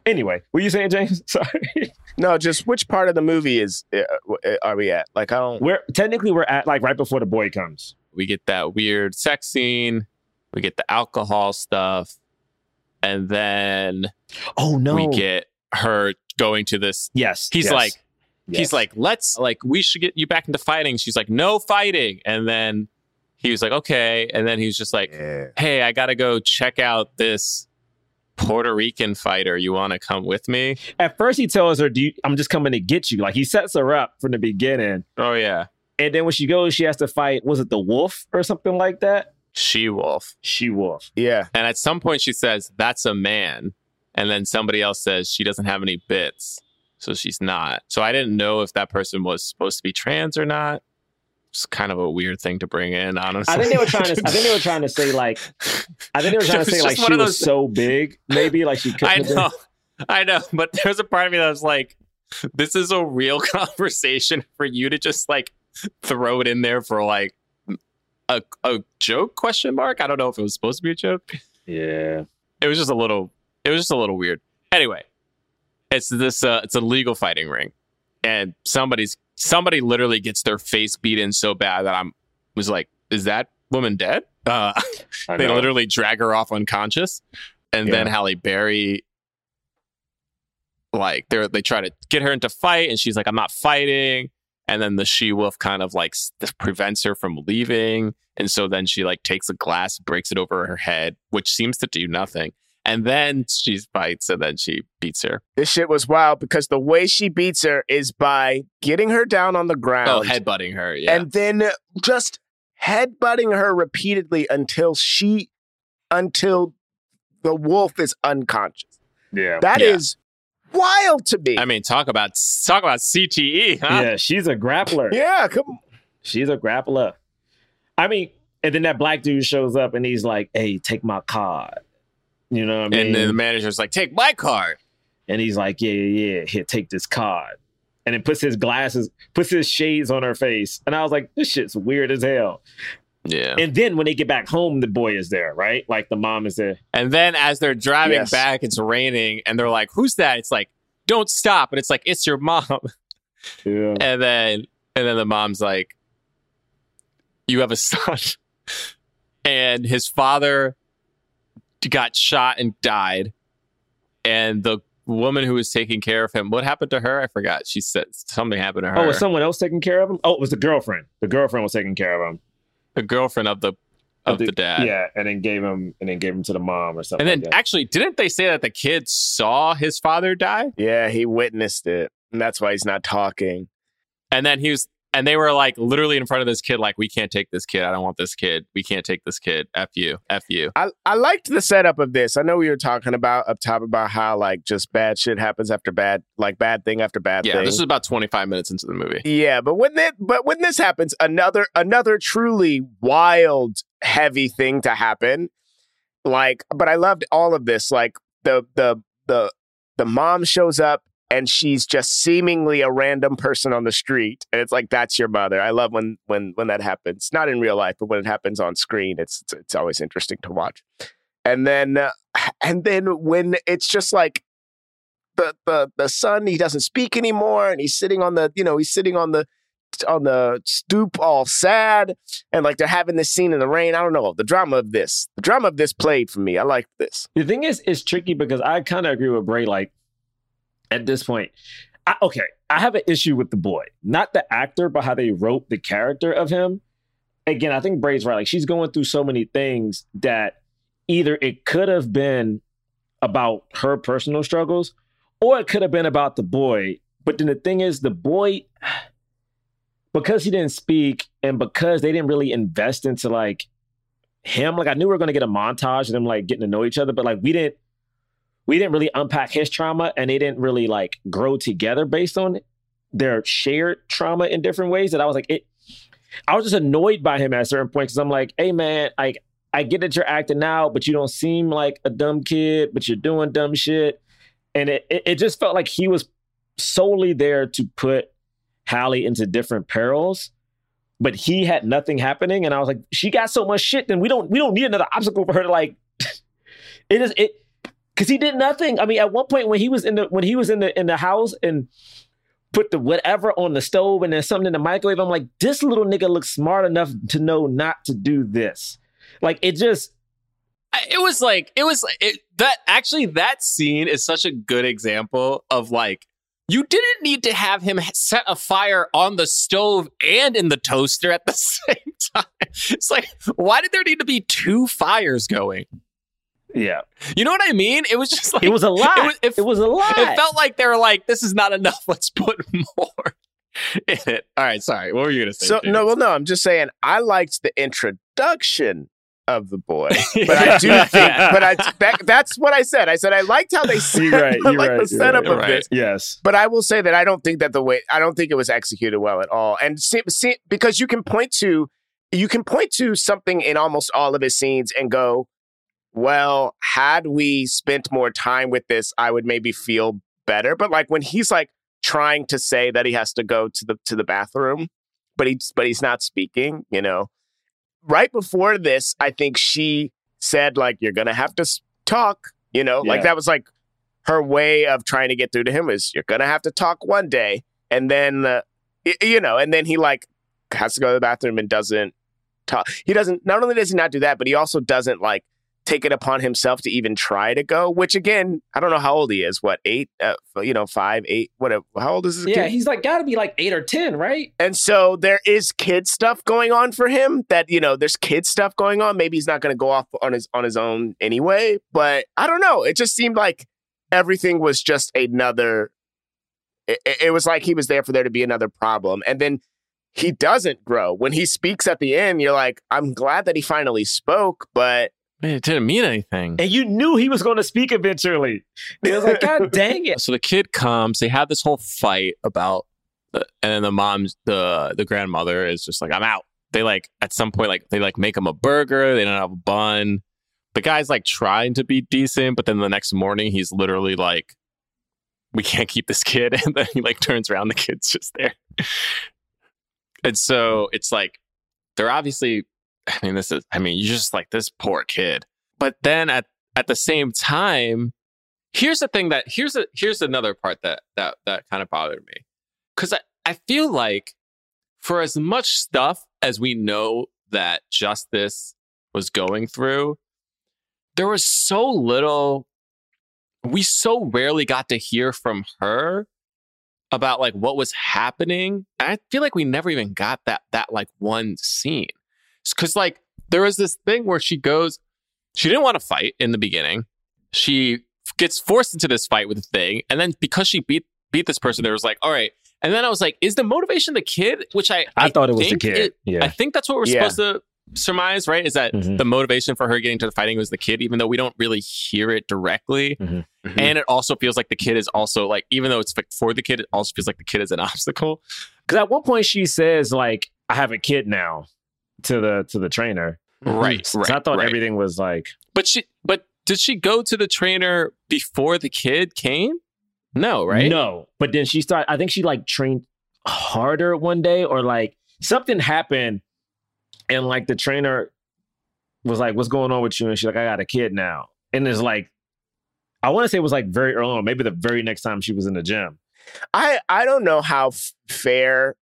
Anyway, what you saying, James? Sorry. No, just which part of the movie is uh, uh, are we at? Like I don't. we're technically we're at like right before the boy comes. We get that weird sex scene. We get the alcohol stuff. And then Oh no. we get her going to this. yes. He's yes, like, yes. he's like, let's, like, we should get you back into fighting. She's like, no fighting. And then he was like, okay. And then he was just like, Yeah. hey, I got to go check out this Puerto Rican fighter, you want to come with me? At first, he tells her, "Do you, I'm just coming to get you." Like he sets her up from the beginning, Oh yeah, and then when she goes, she has to fight. Was it the wolf or something like that? she wolf. She wolf. Yeah. And at some point, she says, "That's a man," and then somebody else says she doesn't have any bits, so she's not. So I didn't know if that person was supposed to be trans or not. It's kind of a weird thing to bring in, honestly. I think they were trying to. I think they were trying to say like. I think they were trying to say like she was so big, maybe like she couldn't. I know, I know, but there's a part of me that was like, "This is a real conversation for you to just like throw it in there for like a a joke question mark." I don't know if it was supposed to be a joke. Yeah. It was just a little. It was just a little weird. Anyway, it's this. Uh, it's a legal fighting ring, and somebody's somebody literally gets their face beat in so bad that I'm was like, "Is that woman dead?" Uh, they literally drag her off unconscious. And then halle berry like they they try to get her into fight and she's like i'm not fighting. And then the she wolf kind of like prevents her from leaving. And so then she like takes a glass breaks it over her head which seems to do nothing and then she fights and then she beats her This shit was wild because the way she beats her is by getting her down on the oh, ground oh headbutting her yeah and then just headbutting her repeatedly until she until the wolf is unconscious. Yeah. That Yeah. is wild to me. i mean talk about talk about cte huh Yeah, she's a grappler. yeah, come She's a grappler. I mean, and then that black dude shows up and he's like, "Hey, take my card." You know what I mean? and then the manager's like take my card And he's like, yeah, yeah, yeah, here, take this card. And then puts his glasses, puts his shades on her face. And I was like, this shit's weird as hell. yeah And then when they get back home, the boy is there, right? Like the mom is there. And then as they're driving Yes. back, it's raining, and they're like, "Who's that?" It's like, "Don't stop!" And it's like, "It's your mom." Yeah. And then and then the mom's like, "You have a son," and his father got shot and died, and the woman who was taking care of him, what happened to her? I forgot. She said something happened to her. Oh, was someone else taking care of him? Oh, it was the girlfriend. The girlfriend was taking care of him. the girlfriend of the of the, dad. Yeah, and then gave him and then gave him to the mom or something. And then like actually, didn't they say that the kid saw his father die? Yeah, he witnessed it. And that's why he's not talking. And then he was, and they were like literally in front of this kid, like, we can't take this kid. I don't want this kid. We can't take this kid. F you. F you. I, I liked the setup of this. I know we were talking about up top about how like just bad shit happens after bad, like bad thing after bad thing. Yeah, thing. this is about 25 minutes into the movie. Yeah, but when that but when this happens, another another truly wild, heavy thing to happen. Like, but I loved all of this. Like the the the the mom shows up and she's just seemingly a random person on the street, and it's like that's your mother. I love when when when that happens. Not in real life, but when it happens on screen, it's it's, it's always interesting to watch. And then uh, and then when it's just like the the the son he doesn't speak anymore and he's sitting on the you know he's sitting on the on the stoop all sad and like they're having this scene in the rain i don't know the drama of this the drama of this played for me i like this The thing is, it's tricky because I kind of agree with Bray. Like at this point, I, okay, I have an issue with the boy, not the actor, but how they wrote the character of him. Again, I think Bray's right. Like she's going through so many things that either it could have been about her personal struggles, or it could have been about the boy. But then the thing is, the boy, because he didn't speak and because they didn't really invest into like him. Like I knew we were gonna get a montage of them like getting to know each other, but like we didn't we didn't really unpack his trauma and they didn't really like grow together based on their shared trauma in different ways. That I was like, it I was just annoyed by him at a certain point because I'm like, hey man, like I get that you're acting out, but you don't seem like a dumb kid, but you're doing dumb shit. And it it, just felt like he was solely there to put Halle into different perils but he had nothing happening and i was like she got so much shit then we don't we don't need another obstacle for her to like it is it because he did nothing i mean at one point when he was in the when he was in the in the house and put the whatever on the stove and then something in the microwave i'm like this little nigga looks smart enough to know not to do this like it just It was like, it was it, that actually, that scene is such a good example of like, you didn't need to have him set a fire on the stove and in the toaster at the same time. It's like, why did there need to be two fires going? Yeah, You know what I mean? It was just like it was a lot. It was, it, it was a lot. it felt like they were like, "This is not enough. Let's put more in it." All right, sorry. What were you gonna say? So James? no, well, no, I'm just saying I liked the introduction of the boy, but I do think, but I that, that's what I said. I said I liked how they set, You're right, you're like right, the setup right. of Right. this. yes. But I will say that I don't think that the way I don't think it was executed well at all, and see, see, because you can point to you can point to something in almost all of his scenes and go, well, had we spent more time with this, I would maybe feel better. But like when he's like trying to say that he has to go to the to the bathroom, but he's but he's not speaking, you know. Right before this, I think she said like you're gonna have to talk, you know, like that was like her way of trying to get through to him is you're gonna have to talk one day, and then uh, you know, and then he like has to go to the bathroom and doesn't talk. He doesn't. Not only does he not do that, but he also doesn't like take it upon himself to even try to go. Which again, I don't know how old he is. What eight? Uh, you know, five, eight, whatever. How old is this Yeah, kid? he's like got to be like eight or ten, right? And so there is kid stuff going on for him that, you know, there's kid stuff going on. Maybe he's not going to go off on his on his own anyway, but I don't know. It just seemed like everything was just another it, it- was like he was there for there to be another problem. And then he doesn't grow. When he speaks at the end, you're like, I'm glad that he finally spoke, but it didn't mean anything. And you knew he was going to speak eventually. It was like, God dang it! So the kid comes. They have this whole fight about, and then the mom's the the grandmother is just like, "I'm out." They like at some point like they like make him a burger. They don't have a bun. The guy's like trying to be decent, but then the next morning he's literally like, "We can't keep this kid," and then he like turns around, the kid's just there. And so it's like they're obviously. I mean, this is. I mean, you're just like this poor kid. But then at at the same time, here's the thing that here's a here's another part that that that kind of bothered me because I, I feel like for as much stuff as we know that justice was going through there was so little we so rarely got to hear from her about like what was happening and i feel like we never even got that that like one scene because like there was this thing where she goes she didn't want to fight in the beginning she gets forced into this fight with the thing, and then because she beat beat this person, there was like, all right. And then I was like, is the motivation the kid? Which I I thought it was the kid. it- Yeah. I think that's what we're Yeah. supposed to surmise, right? Is that Mhm. the motivation for her getting to the fighting was the kid, even though we don't really hear it directly. Mhm. And it also feels like the kid is also like, even though it's for the kid, it also feels like the kid is an obstacle. Because at one point she says like, "I have a kid now," to the to the trainer. Mm-hmm. Right, So right. I thought right. everything was like, But she, but did she go to the trainer before the kid came? No, right? No, but then she started. I think she like trained harder one day, or like something happened, and like the trainer was like, "What's going on with you?" And she's like, "I got a kid now." And it's like, I want to say it was like very early on, maybe the very next time she was in the gym. I I don't know how f- fair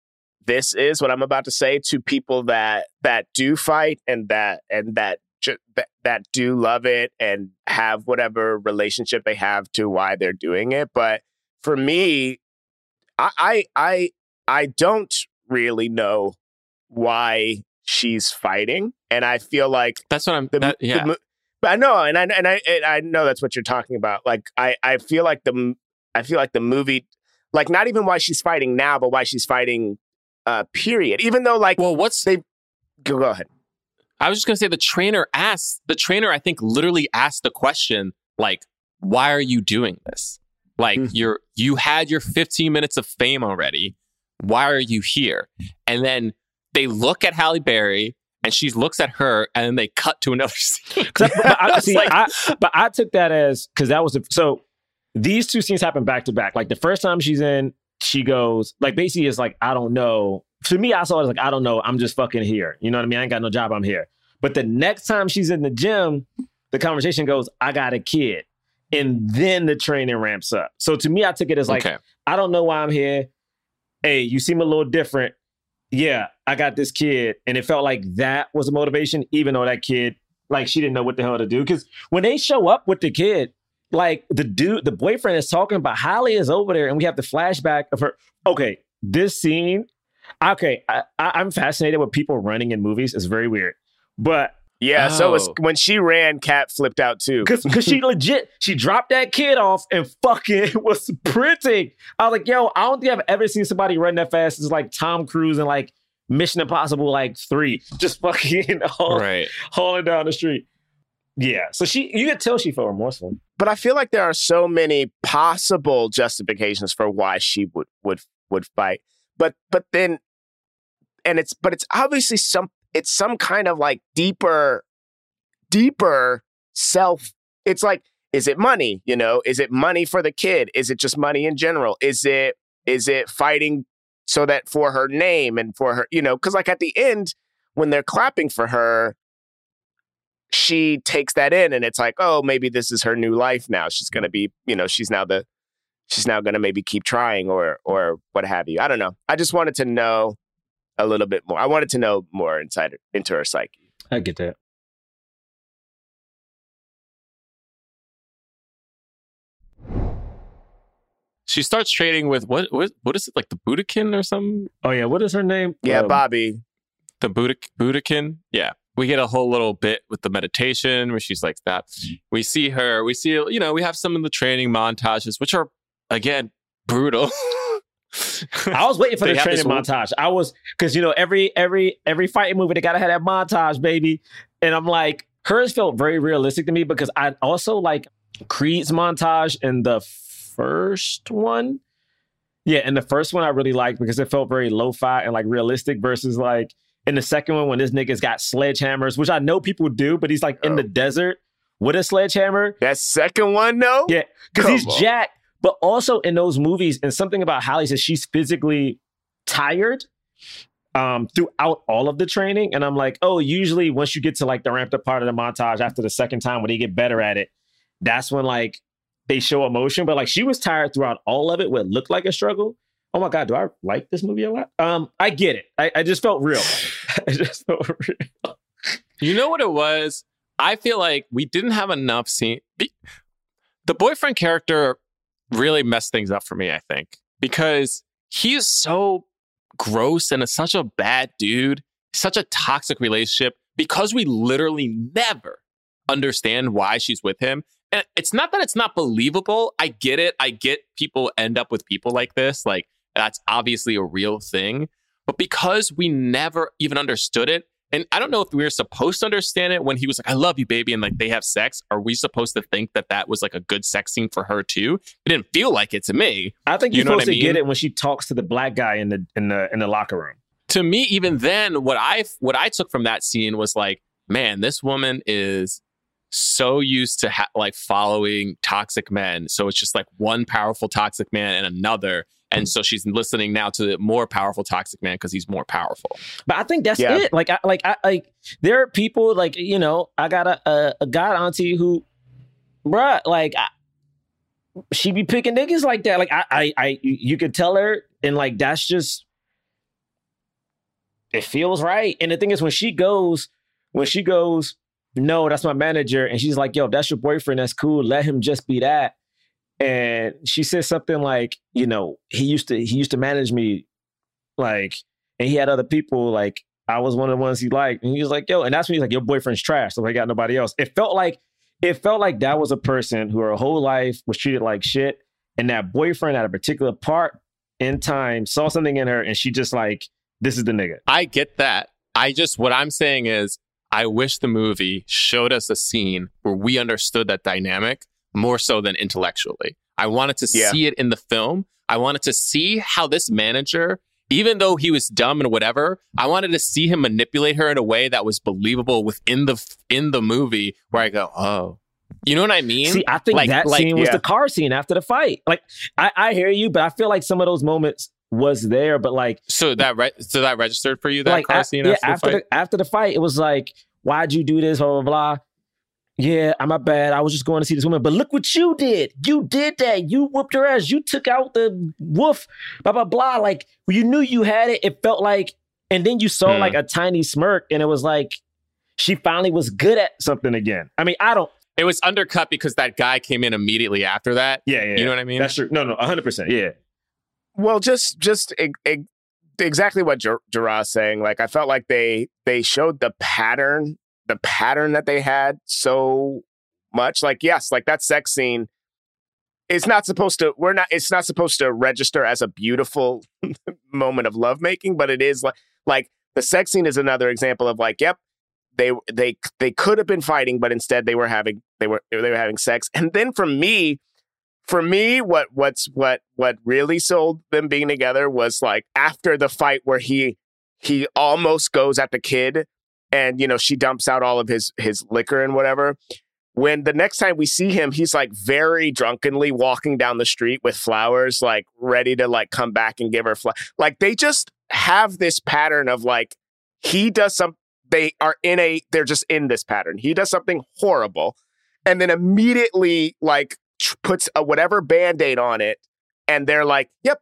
this is what I'm about to say to people that that do fight and that and that ju- that, that do love it and have whatever relationship they have to why they're doing it. But for me, I I I, I don't really know why she's fighting, and I feel like That's what I'm. the, that, yeah. mo- but I know, and I and I and I know that's what you're talking about. Like I I feel like the I feel like the movie, like not even why she's fighting now, but why she's fighting. Uh, period. Even though, like, well, what's they go, go ahead. I was just gonna say the trainer asked the trainer, I think, literally asked the question, like, why are you doing this? Like Hmm. you're you had your 15 minutes of fame already. Why are you here? And then they look at Halle Berry and she looks at her and then they cut to another scene. But I, I see, like- I, but I took that as because that was the, so. These two scenes happen back to back. Like the first time she's in, she goes like basically it's like I don't know. To me, I saw it as like I don't know. I'm just fucking here. You know what I mean? I ain't got no job. I'm here. But the next time she's in the gym, the conversation goes, "I got a kid," and then the training ramps up. So to me, I took it as like okay. I don't know why I'm here. Hey, you seem a little different. Yeah, I got this kid. And it felt like that was a motivation, even though that kid, like, she didn't know what the hell to do. Because when they show up with the kid, like, the dude, the boyfriend is talking about Halle is over there, and we have the flashback of her. Okay, this scene, okay, I, I, I'm fascinated with people running in movies. It's very weird. But Yeah, so it was Oh. when she ran, Cat flipped out too. Cause, Cause she legit, she dropped that kid off and fucking was sprinting. I was like, yo, I don't think I've ever seen somebody run that fast as like Tom Cruise and like Mission Impossible like three. Just fucking haul, Right. hauling down the street. Yeah. So she you could tell she felt remorseful. But I feel like there are so many possible justifications for why she would would would fight. But but then and it's but it's obviously some it's some kind of like deeper deeper self it's like is it money you know is it money for the kid is it just money in general is it is it fighting so that for her name and for her you know because like at the end when they're clapping for her she takes that in and it's like oh maybe this is her new life now she's gonna be you know she's now the she's now gonna maybe keep trying or or what have you i don't know i just wanted to know a little bit more i wanted to know more inside her- into her psyche I get that. She starts trading with what what what is it like the Buddhakan or something? Oh yeah, what is her name? yeah Um, bobby The Budak Buddhakan? Yeah. We get a whole little bit with the meditation where she's like that. Mm-hmm. We see her, we see, you know, we have some of the training montages, which are again brutal. I was waiting for the training montage. I was because you know every every every fighting movie they gotta have that montage, baby. And I'm like, hers felt very realistic to me because I also like Creed's montage in the first one. Yeah, and the first one I really liked because it felt very lo-fi and like realistic versus like in the second one when this nigga's got sledgehammers, which I know people do, but he's like in Oh. the desert with a sledgehammer. that second one no Yeah, because he's on. Jack. But also in those movies, and something about Halle says she's physically tired um, throughout all of the training. And I'm like, oh, usually once you get to like the ramped up part of the montage after the second time when they get better at it, that's when like they show emotion. But like she was tired throughout all of it, what looked like a struggle. Oh my God, do I like this movie a lot? Um, I get it. I, I just felt real. I just felt real. You know what it was? I feel like we didn't have enough scene. The boyfriend character really messed things up for me, I think, because he is so gross and is such a bad dude, such a toxic relationship, because we literally never understand why she's with him. And it's not that it's not believable. I get it. I get people end up with people like this. Like, that's obviously a real thing. But because we never even understood it, and I don't know if we were supposed to understand it when he was like, I love you, baby, and like they have sex. Are we supposed to think that that was like a good sex scene for her too? It didn't feel like it to me. I think You you're know what supposed I to get it when she talks to the black guy in the in the in the locker room. To me, even then, what I what I took from that scene was like, man, this woman is so used to ha- like following toxic men. So it's just like one powerful toxic man and another. And so she's listening now to the more powerful toxic man because he's more powerful. But I think that's Yeah. it. Like, I, like, I, like, there are people like you know, I got a a, a god auntie who, bruh, like, I, she be picking niggas like that. Like, I, I, I, you could tell her, and like, that's just, it feels right. And the thing is, when she goes, when she goes, no, that's my manager, and she's like, yo, that's your boyfriend, that's cool. Let him just be that. And she says something like, you know, he used to he used to manage me, like, and he had other people like I was one of the ones he liked, and he was like, "Yo," and that's when he's like, "Your boyfriend's trash," so I got nobody else. It felt like it felt like that was a person who her whole life was treated like shit, and that boyfriend at a particular part in time saw something in her, and she just like, "This is the nigga." I get that. I just, what I'm saying is, I wish the movie showed us a scene where we understood that dynamic more so than intellectually. I wanted to Yeah. see it in the film. I wanted to see how this manager, even though he was dumb and whatever, I wanted to see him manipulate her in a way that was believable within the in the movie. Where I go, oh, you know what I mean? See, I think Like- that like- scene was yeah. the car scene after the fight. Like, I, I hear you, but I feel like some of those moments was there, but like so that re- so that registered for you that like car a- scene yeah, after, after the fight? the after the fight, it was like, why'd you do this? Blah blah blah. Yeah, I'm not bad. I was just going to see this woman, but look what you did. You did that. You whooped her ass. You took out the wolf. Blah blah blah. Like you knew you had it. It felt like, and then you saw Hmm. like a tiny smirk, and it was like she finally was good at something again. I mean, I don't. it was undercut because that guy came in immediately after that. Yeah, yeah. You know what I mean? That's true. No, no, 100. percent Yeah. Well, just just e- e- exactly what Ger- Gerard's saying. Like I felt like they they showed the pattern the pattern that they had so much. Like, yes, like that sex scene it's not supposed to we're not it's not supposed to register as a beautiful moment of lovemaking, but it is like like the sex scene is another example of like, yep, they they they could have been fighting, but instead they were having they were they were having sex. And then for me, for me, what what's what what really sold them being together was like after the fight where he he almost goes at the kid and you know she dumps out all of his his liquor and whatever. When the next time we see him he's like very drunkenly walking down the street with flowers like ready to like come back and give her fl- like they just have this pattern of like he does some they are in a they're just in this pattern. He does something horrible and then immediately like puts a whatever band-aid on it and they're like yep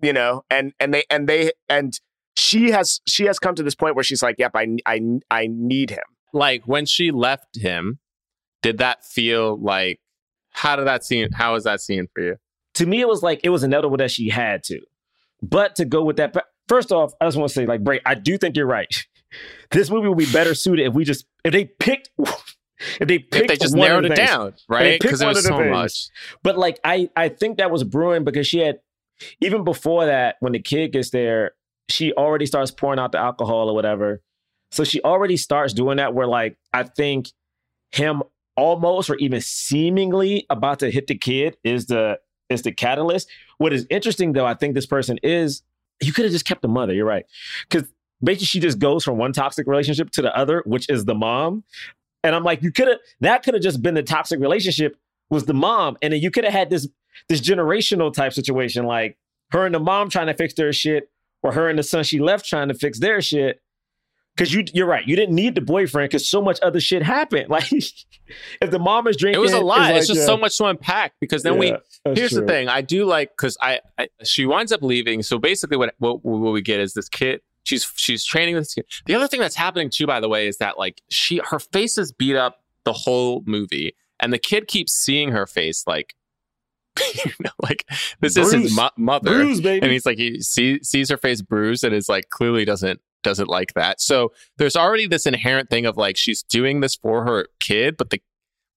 you know and and they and they and she has she has come to this point where she's like yep i i i need him Like when she left him, did that feel like how did that scene how was that scene for you? to me, it was like it was inevitable that she had to. But to go with that, first off, I just want to say, like, Bray, I do think you're right. This movie would be better suited if we just if they picked if they picked If they just one narrowed it things. down, right? Because there was so things. much. But like I I think that was brewing because she had even before that, when the kid gets there, she already starts pouring out the alcohol or whatever. So she already starts doing that where like I think him almost or even seemingly about to hit the kid is the is the catalyst. What is interesting though, I think this person is you could have just kept the mother, you're right. Cause basically she just goes from one toxic relationship to the other, which is the mom. And I'm like, you could have that could have just been the toxic relationship was the mom. And then you could have had this this generational type situation, like her and the mom trying to fix their shit, or her and the son she left trying to fix their shit. Cause you you're right, you didn't need the boyfriend because so much other shit happened. Like if the mom is drinking, It was a lot. like, it's just yeah, so much to unpack because then we yeah, that's Here's the thing. I do like because I, I she winds up leaving. So basically, what, what what we get is this kid. She's she's training with this kid. The other thing that's happening too, by the way, is that like she her face is beat up the whole movie, and the kid keeps seeing her face like, you know, like this is his mo- mother, Bruise, and he's like he see, sees her face bruised and is like clearly doesn't doesn't like that. So there's already this inherent thing of like she's doing this for her kid, but the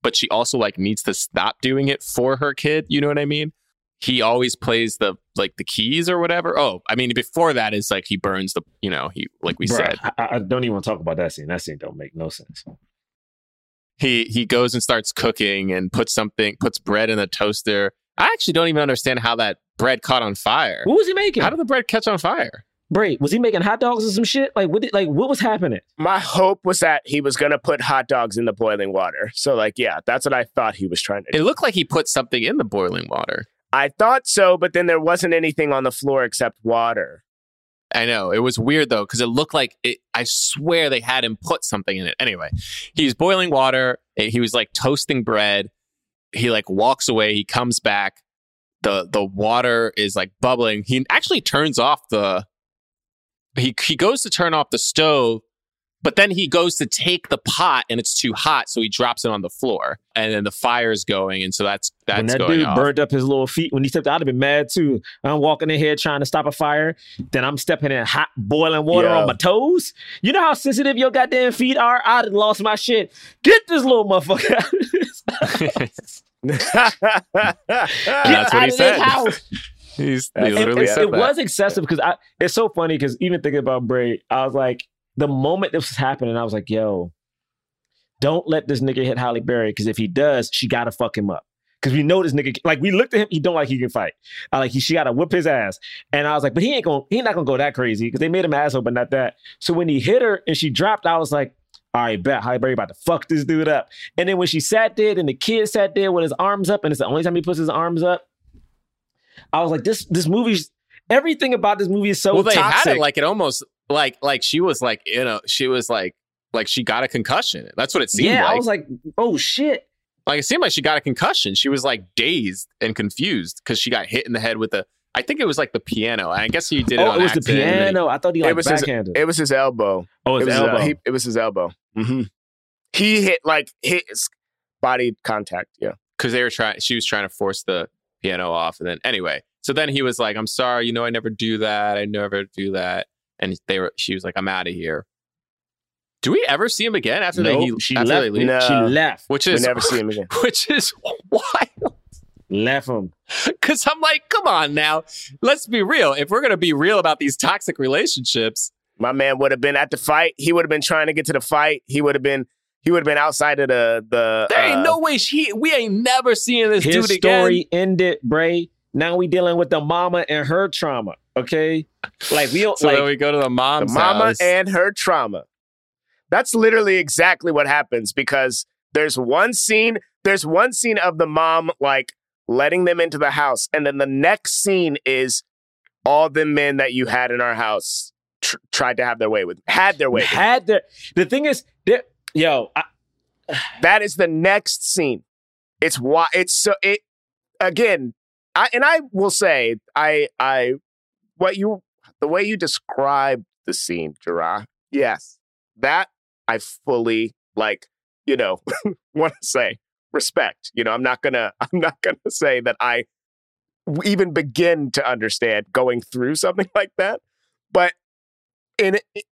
but she also like needs to stop doing it for her kid. You know what I mean? He always plays the like the keys or whatever. Oh, I mean before that is like he burns the you know he like we Bruh, said I, I don't even want to talk about that scene. That scene don't make no sense. he he goes and starts cooking and puts something puts bread in the toaster. I actually don't even understand how that bread caught on fire. What was he making? How did the bread catch on fire? Bray, was he making hot dogs or some shit? Like what? Did, like what was happening? my hope was that he was going to put hot dogs in the boiling water so like yeah that's what i thought he was trying to do It looked like he put something in the boiling water. i thought so but then there wasn't anything on the floor except water I know it was weird though because it looked like it. I swear they had him put something in it. Anyway, he's boiling water. He was like toasting bread. He like walks away. He comes back. the The water is like bubbling. He actually turns off the. He he goes to turn off the stove, but then he goes to take the pot and it's too hot, so he drops it on the floor, and then the fire's going, and so that's that's when that going dude off. burned up his little feet when he stepped out, I'd have been mad too. I'm walking in here trying to stop a fire, then I'm stepping in hot boiling water Yeah. on my toes. You know how sensitive your goddamn feet are? I'd have lost my shit. Get this little motherfucker out of this. And that's what he said. He's, he It- It, literally it- said it that. was excessive because I. It's so funny because even thinking about Bray, I was like, the moment this was happening, I was like, yo, don't let this nigga hit Halle Berry because if he does, she gotta fuck him up. Because we know this nigga, like we looked at him, he don't like he can fight. I like he, she gotta whip his ass, and I was like, but he ain't gonna, he not gonna go that crazy because they made him asshole, but not that. So when he hit her and she dropped, I was like, all right, bet Berry about to fuck this dude up. And then when she sat there, and the kid sat there with his arms up, and it's the only time he puts his arms up. I was like, this this movie's everything about this movie is so well, they toxic. had it like it almost like like she was like you know she was like like she got a concussion. That's what it seemed yeah, like. I was like, oh shit. like it seemed like she got a concussion. She was like dazed and confused because she got hit in the head with the. I think it was like the piano. I guess he did it Oh, on it was the accident, he- piano. I thought he It like was his- backhanded. it was his elbow oh, it his was, elbow. uh, he, it was his elbow hmm he hit like hit his body contact yeah because they were trying she was trying to force the piano off and then anyway so then he was like i'm sorry you know i never do that i never do that and they were she was like i'm out of here Do we ever see him again after Nope, they, he, she after left. they leave? No. She left. Which We is never see him again. which is wild. Left him. Because I'm like, come on now. Let's be real. If we're gonna be real about these toxic relationships, My man would have been at the fight. He would have been trying to get to the fight. He would have been. He would have been outside of the the. there ain't uh, no way she. We ain't never seeing this His dude again. story ended, Bray. Now we dealing with the mama and her trauma. Okay, like we don't So like. then we go to the the mama house. and her trauma. That's literally exactly what happens because there's one scene. There's one scene of the mom like letting them into the house, and then the next scene is all the men that you had in our house tr- tried to have their way with, had their way. with. had their the thing is, yo, I, That is the next scene. It's why it's so it again. I and I will say I I what you the way you describe the scene, Gerard. Yes, that I fully like. You know, want to say respect. You know, I'm not gonna I'm not gonna say that I even begin to understand going through something like that, but in it,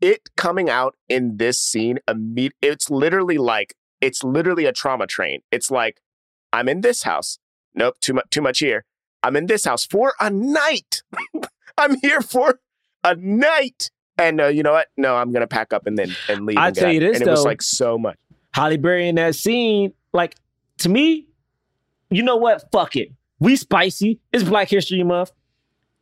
it coming out in this scene, imme- it's literally like it's literally a trauma train. It's like I'm in this house. Nope, too much too much here. I'm in this house for a night. I'm here for a night. And uh, you know what? No, I'm gonna pack up and then and leave. I tell you this, and it was like so much. Halle Berry in that scene, like to me, you know what? Fuck it. We spicy. It's Black History Month.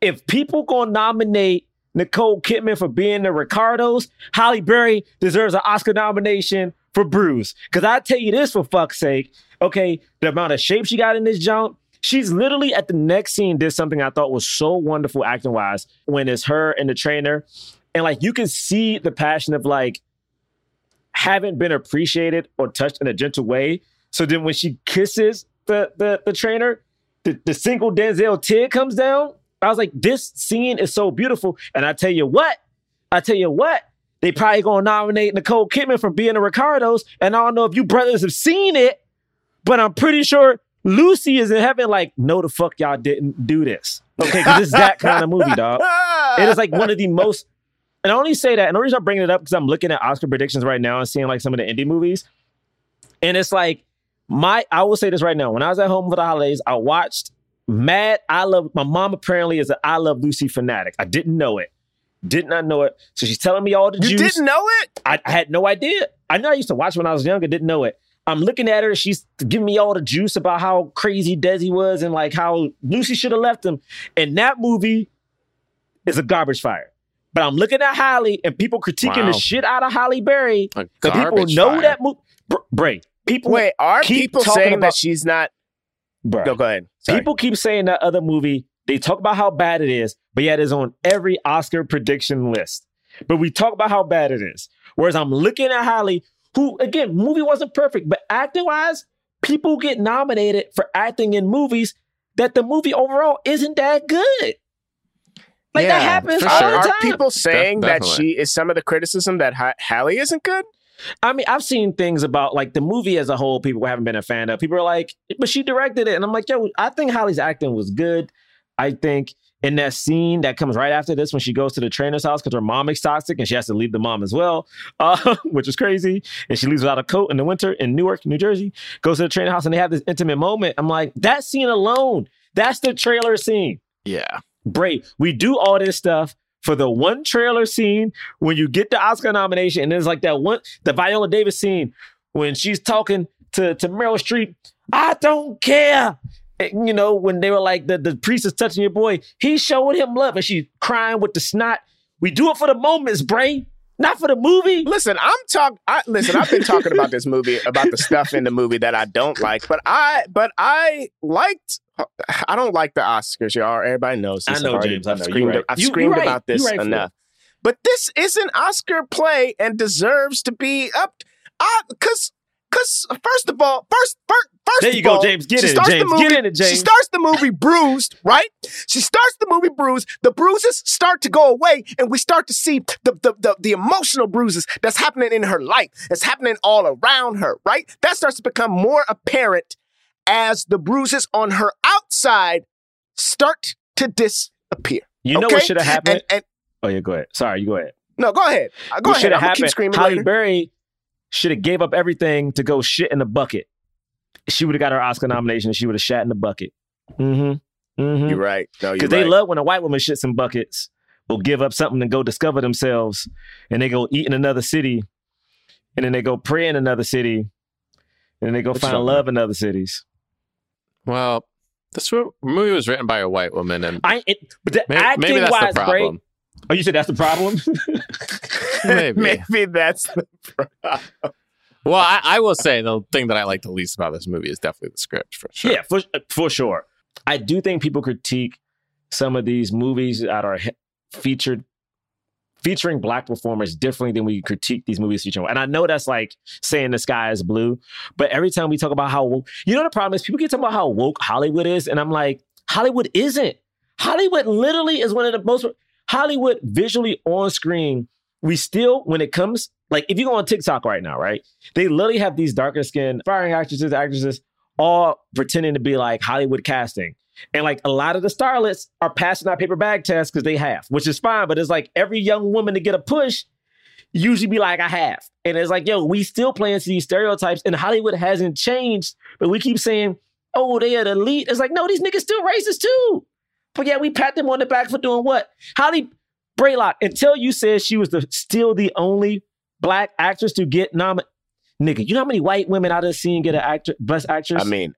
If people gonna nominate Nicole Kidman for being the Ricardos, Halle Berry deserves an Oscar nomination for Bruised. Cause I tell you this for fuck's sake, okay, the amount of shape she got in this jump. She's literally at the next scene did something I thought was so wonderful acting wise when it's her and the trainer. And like you can see the passion of like haven't been appreciated or touched in a gentle way. So then when she kisses the the, the trainer, the, the single Denzel tear comes down. I was like, this scene is so beautiful. And I tell you what, I tell you what, they probably gonna nominate Nicole Kidman for being the Ricardos. And I don't know if you brothers have seen it, but I'm pretty sure Lucy is in heaven, like, no, the fuck y'all didn't do this. Okay, because it's that kind of movie, dog. It is like one of the most. And I only say that, and the reason I'm bringing it up because I'm looking at Oscar predictions right now and seeing like some of the indie movies, and it's like my. I will say this right now. When I was at home for the holidays, I watched Mad. I love my mom. Apparently, is an I Love Lucy fanatic. I didn't know it. Did not know it. So she's telling me all the You juice. didn't know it? I, I had no idea. I know I used to watch when I was younger, didn't know it. I'm looking at her. She's giving me all the juice about how crazy Desi was and like how Lucy should have left him. And that movie is a garbage fire. But I'm looking at Halle and people critiquing Wow. the shit out of Halle Berry. A Because people know fire. that movie. Bray, people, Wait, are keep people saying about- that she's not? bruh. No, go ahead. Sorry. People keep saying that other movie, they talk about how bad it is, but yet it's on every Oscar prediction list. But we talk about how bad it is. Whereas I'm looking at Halle, who, again, movie wasn't perfect, but acting wise, people get nominated for acting in movies that the movie overall isn't that good. Like that happens all sure. the time. are people saying that she is some of the criticism that ha- Halle isn't good? I mean, I've seen things about like the movie as a whole, people haven't been a fan of. People are like, but she directed it. And I'm like, yo, I think Halle's acting was good. I think in that scene that comes right after this when she goes to the trainer's house because her mom is toxic and she has to leave the mom as well, uh, which is crazy. And she leaves without a coat in the winter in Newark, New Jersey, goes to the trainer house and they have this intimate moment. I'm like, that scene alone, that's the trailer scene. Yeah. Bray, we do all this stuff for the one trailer scene when you get the Oscar nomination, and it's like that one, the Viola Davis scene when she's talking to, to Meryl Streep. I don't care. And, you know, when they were like, the, the priest is touching your boy, he's showing him love, and she's crying with the snot. We do it for the moments, Bray, not for the movie. Listen, I'm talk. I, listen, I've been talking about this movie, about the stuff in the movie that I don't like, but I, but I liked. I don't like the Oscars, y'all. Everybody knows. I this. know, I've already- James, I I've know. Screamed, right. I've You- you screamed right. about this right enough. But this is an Oscar play and deserves to be up. Because, uh, because first of all, first, first, first There you go, all, James. Get in it, James. Movie, Get in it, She starts the movie bruised, right? She starts the movie bruised. The bruises start to go away, and we start to see the, the, the, the emotional bruises that's happening in her life. That's happening all around her, right? That starts to become more apparent as the bruises on her outside start to disappear. You know okay? what should have happened? And, and oh, yeah, go ahead. Sorry, you go ahead. No, go ahead. Uh, Go what ahead. should have gonna keep happened? screaming Halle later. Berry should have gave up everything to go shit in the bucket. She would have got her Oscar nomination. And she would have shat in the bucket. Mm-hmm. Mm-hmm. You're right. No, Because right. they love when a white woman shits in buckets will give up something to go discover themselves and they go eat in another city and then they go pray in another city and then they go What find talking love in other cities. Well, this movie was written by a white woman, and I it, but the maybe, acting maybe that's wise, the great. problem. Oh, you said that's the problem? Maybe. Maybe that's the problem. Well, I, I will say the thing that I like the least about this movie is definitely the script for sure. Yeah, for for sure. I do think people critique some of these movies that are featured featuring black performers differently than we critique these movies featuring. And I know that's like saying the sky is blue, but every time we talk about how woke, you know the problem is people get talking about how woke Hollywood is, and I'm like, Hollywood isn't. Hollywood literally is one of the most Hollywood visually on screen. We still, when it comes, like if you go on TikTok right now, right? They literally have these darker skinned firing actresses, actresses, all pretending to be like Hollywood casting. And like a lot of the starlets are passing out paper bag tests because they have, which is fine. But it's like every young woman to get a push usually be like, I have. And it's like, yo, we still playing to these stereotypes and Hollywood hasn't changed. But we keep saying, oh, they are the elite. It's like, no, these niggas still racist too. But yeah, we pat them on the back for doing what? Holly Braylock, until you said she was the still the only black actress to get nominated. Nigga, you know how many white women of the scene get an actor, best actress I mean,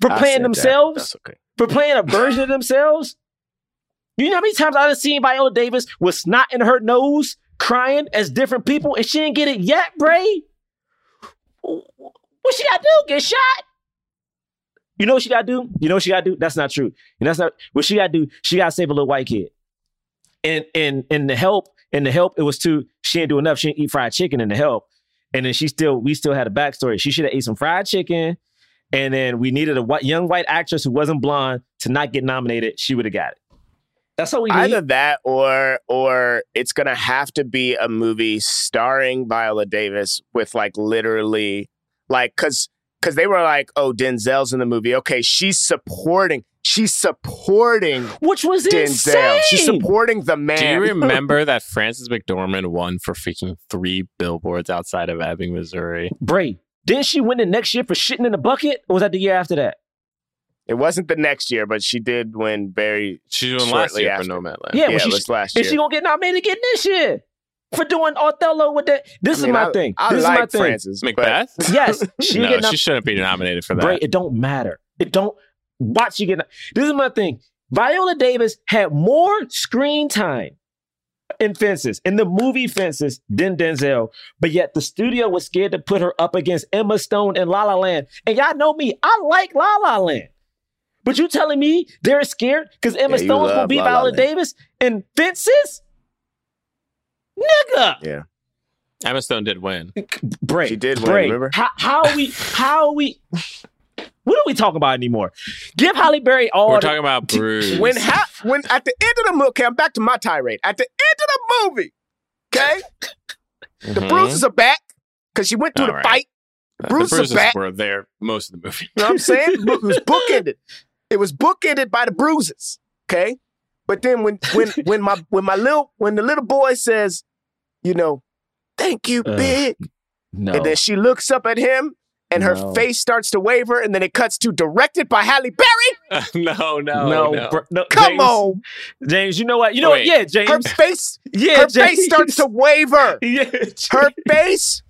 for playing that. themselves? That's okay. for playing a version of themselves. You know how many times I've seen Viola Davis with snot in her nose, crying as different people, and she didn't get it yet, Bray? What she gotta do? Get shot? You know what she gotta do? You know what she gotta do? That's not true. And that's not what she gotta do. She gotta save a little white kid. And and and the help, and the help, it was too, she didn't do enough. She didn't eat fried chicken in the help. And then she still, we still had a backstory. She should have ate some fried chicken. And then we needed a white, young white actress who wasn't blonde to not get nominated. She would have got it. That's all we need. Either that or or it's gonna have to be a movie starring Viola Davis with like literally like cause cause they were like, oh, Denzel's in the movie. Okay, she's supporting, she's supporting Which was Denzel. insane. She's supporting the man. Do you remember that Frances McDormand won for freaking three billboards outside of Ebbing, Missouri? Bray, didn't she win the next year for shitting in a bucket? Or was that the year after that? It wasn't the next year, but she did win very She won last year after. for Nomadland. Yeah, yeah, well, it she, was last year. is she gonna get nominated again this year for doing Othello with that? This I mean, is my I, thing. I this like is my thing. Frances. but- Macbeth? Yes, she no, she shouldn't be nominated for that. Bray, it don't matter. It don't. Watch you get. This is my thing. Viola Davis had more screen time in Fences, in the movie Fences, than Denzel, but yet the studio was scared to put her up against Emma Stone in La La Land. And y'all know me, I like La La Land. But you telling me they're scared because Emma Yeah, you Stone's gonna love beat La La Viola Land. Davis in Fences? Nigga. Yeah, Emma Stone did win. Bray. She did win, Bray. remember? How, how are we? How are we? What are we talking about anymore? Give Halle Berry all. We're the- talking about Bruce. when ha- when at the end of the movie, okay, I'm back to my tirade. At the end of the movie, okay, the Mhm. bruises are back because she went through All the right. fight. the bruises bruises back. were there most of the movie. You know what I'm saying? it was bookended. It was bookended by the bruises. Okay, but then when when when my when my little when the little boy says, you know, thank you, Ugh. big, no. and then she looks up at him. And her No. face starts to waver, and then it cuts to directed by Halle Berry. no, no, no, no. br- no, Come James, on, James. You know what? You know Wait. what? Yeah, her James. face, yeah, her James. face starts to waver. yeah, her face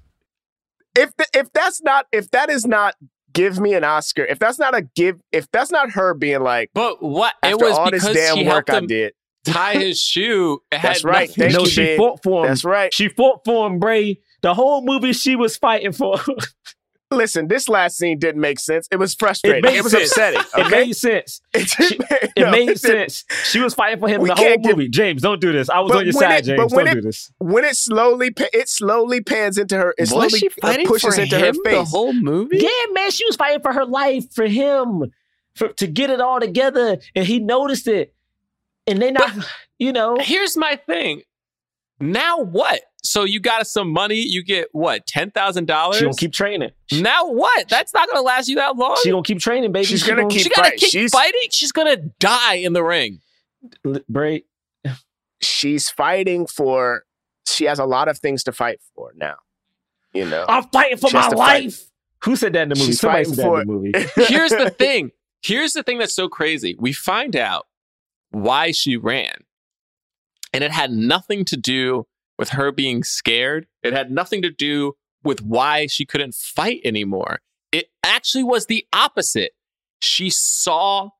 if the, if that's not if that is not give me an oscar if that's not a give if that's not her being like But what? after it was all this because damn she work i did tie his shoe. Had That's right. nothing- Thank no, you, she big. fought for him. that's right She fought for him, Bray. The whole movie she was fighting for. listen this last scene didn't make sense it was frustrating made it, was sense. upsetting It made sense. it, She- didn't- It no, made it didn't. sense. She was fighting for him We the whole can't give- movie. James, don't do this. I was But on your when side, it- James. but when Don't it- do this. when it slowly it slowly pans into her it Was slowly she uh, fighting pushes for into him her the whole movie? Yeah, man, she was fighting for her life, for him, for, to get it all together, and he noticed it. And they not, you know, Here's my thing. Now what? So you got some money. You get what? Ten thousand dollars. she gonna keep training. Now what? That's not gonna last you that long. she gonna keep training, baby. She's She gonna keep she gotta fighting. keep She's- fighting. She's gonna die in the ring. Bray. she's fighting for she has a lot of things to fight for now. You know, I'm fighting for my to fight. life. Who said that in the movie? She's Somebody fighting said that for in the movie. Here's the thing. Here's the thing that's so crazy. We find out why she ran. And it had nothing to do with her being scared. It had nothing to do with why she couldn't fight anymore. It actually was the opposite. She saw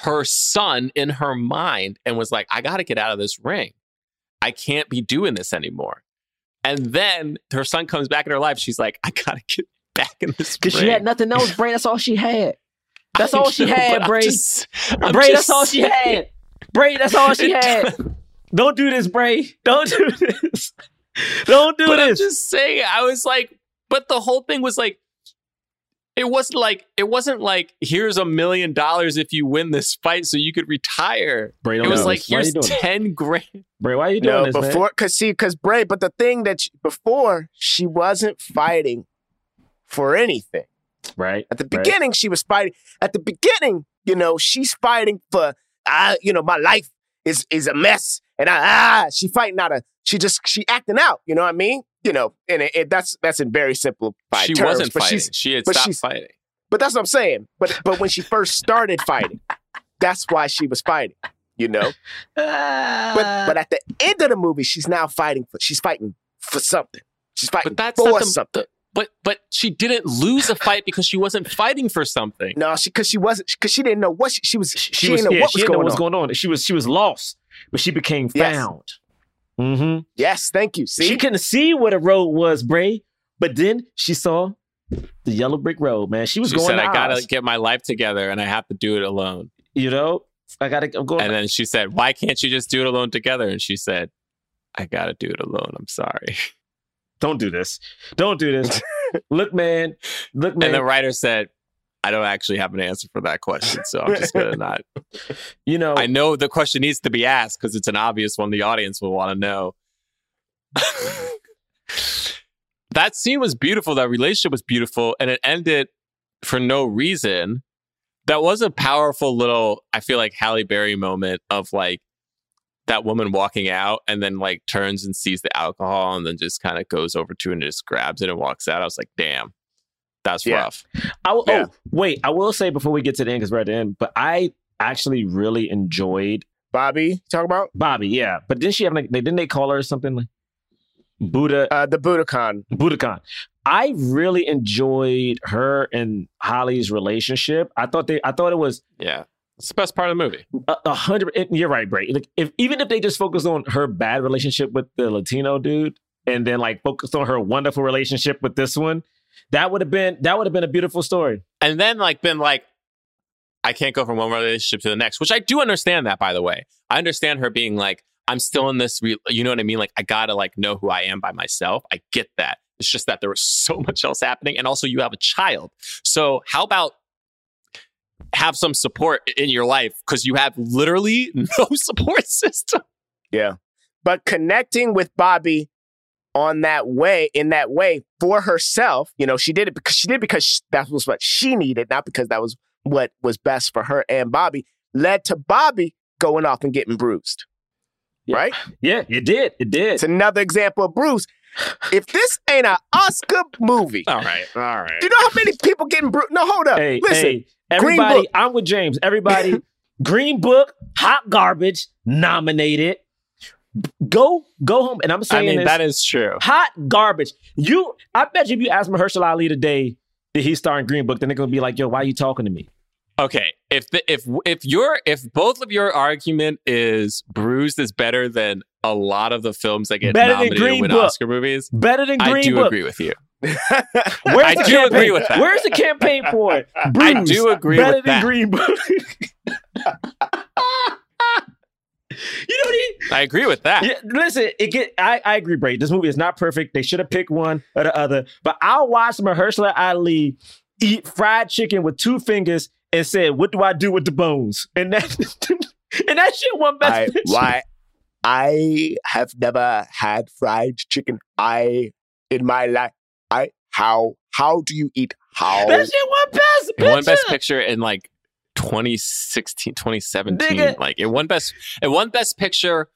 her son in her mind and was like, I got to get out of this ring. I can't be doing this anymore. And then her son comes back in her life. She's like, I got to get back in this. Because she had nothing else, Bray. That's all she had. That's all she know, had, Bray. just- Bray, that's all she had. Bray, that's all she had. Don't do this, Bray. Don't do this. Don't do But I'm this. just saying, I was like, but the whole thing was like, it wasn't like it wasn't like here's a million dollars if you win this fight so you could retire. Bray, It don't was do like this. Here's ten grand. Bray, why are you doing no, this, man? before because see, because Bray, but the thing that she, before she wasn't fighting for anything. Right. At the Right. beginning, she was fighting. At the beginning, you know, she's fighting for, ah, you know, my life is is a mess, and I, ah, she fighting out of, she just she acting out. You know what I mean? You know, and it, it, that's that's in very simplified she terms. wasn't but fighting. She had stopped fighting. but that's what I'm saying. But but when she first started fighting, that's why she was fighting. You know. But but at the end of the movie, she's now fighting for, she's fighting for something. She's fighting But that's for the, something. the- but but she didn't lose a fight because she wasn't fighting for something. No, she because she wasn't because she didn't know what she, she was. She, she, was, didn't know yeah, what she was didn't know going what was going on. She was she was lost, but she became Yes. found. Mm-hmm. Yes, thank you. See, She couldn't see where the road was, Bray, but then she saw the yellow brick road. Man, she was She going. said, to "I gotta get my life together, and I have to do it alone." You know, I gotta. I'm going. And then she said, "Why can't you just do it alone together?" And she said, "I gotta do it alone. I'm sorry." Don't do this. Don't do this. look, man. Look, man. And the writer said, "I don't actually have an answer for that question, so I'm just gonna not." you know, I know the question needs to be asked because it's an obvious one. The audience will want to know. that scene was beautiful. That relationship was beautiful, and it ended for no reason. That was a powerful little, I feel like Halle Berry moment of like that woman walking out and then like turns and sees the alcohol and then just kind of goes over to it and just grabs it and walks out. I was like, damn, that's Yeah. rough. I will, Yeah. Oh, wait. I will say before we get to the end, because we're at the end, but I actually really enjoyed Bobby, talk about Bobby. Yeah, but didn't she have like? They, didn't they call her something like Buddha? uh, the Buddhakan. Buddhakan. I really enjoyed her and Halle's relationship. I thought they. I thought it was Yeah. It's the best part of the movie. a, a hundred. and You're right, Bray. Like if even if they just focus on her bad relationship with the Latino dude, and then like focus on her wonderful relationship with this one, that would have been that would have been a beautiful story. and then like been like i can't go from one relationship to the next which i do understand that by the way. I understand her being like i'm still in this re- you know what i mean? Like i gotta like know who i am by myself. I get that. It's just that there was so much else happening and also you have a child. So how about have some support in your life because you have literally no support system? Yeah, but connecting with Bobby on that way, in that way for herself, you know, she did it because she did it because that was what she needed, not because that was what was best for her and Bobby. Led to Bobby going off and getting bruised. Yeah. Right? Yeah, it did. It did. It's another example of bruise. If this ain't an Oscar movie, all right all right do you know how many people getting bruised? No, hold up. Hey, Listen, hey, everybody, I'm with James. Everybody, Green Book, hot garbage, nominated. Go, go home. And I'm saying i saying mean this, that is true hot garbage. You, I bet you, if you ask Mahershala Ali today, that he star in Green Book? Then they're gonna be like, "Yo, why are you talking to me?" Okay, if the, if if your if both of your argument is Bruised is better than a lot of the films that get Better than nominated Green win Book. Oscar movies, Better than Green I do Book. agree with you. Where's I the do campaign? agree with that. Where's the campaign for it? I Bruce, do agree better with than that. Green Book. you know what he? I agree with that. Yeah, listen, it get. I, I agree, Bray. This movie is not perfect. They should have picked one or the other. But I'll watch Mahershala Ali eat fried chicken with two fingers and said, "What do I do with the bones?" And that and that shit won best I, picture. why I have never had fried chicken. I in my life. I how how do you eat how? That shit won best It picture. won Best Picture in like 2016, 2017. Nigga. Like it won Best it won Best Picture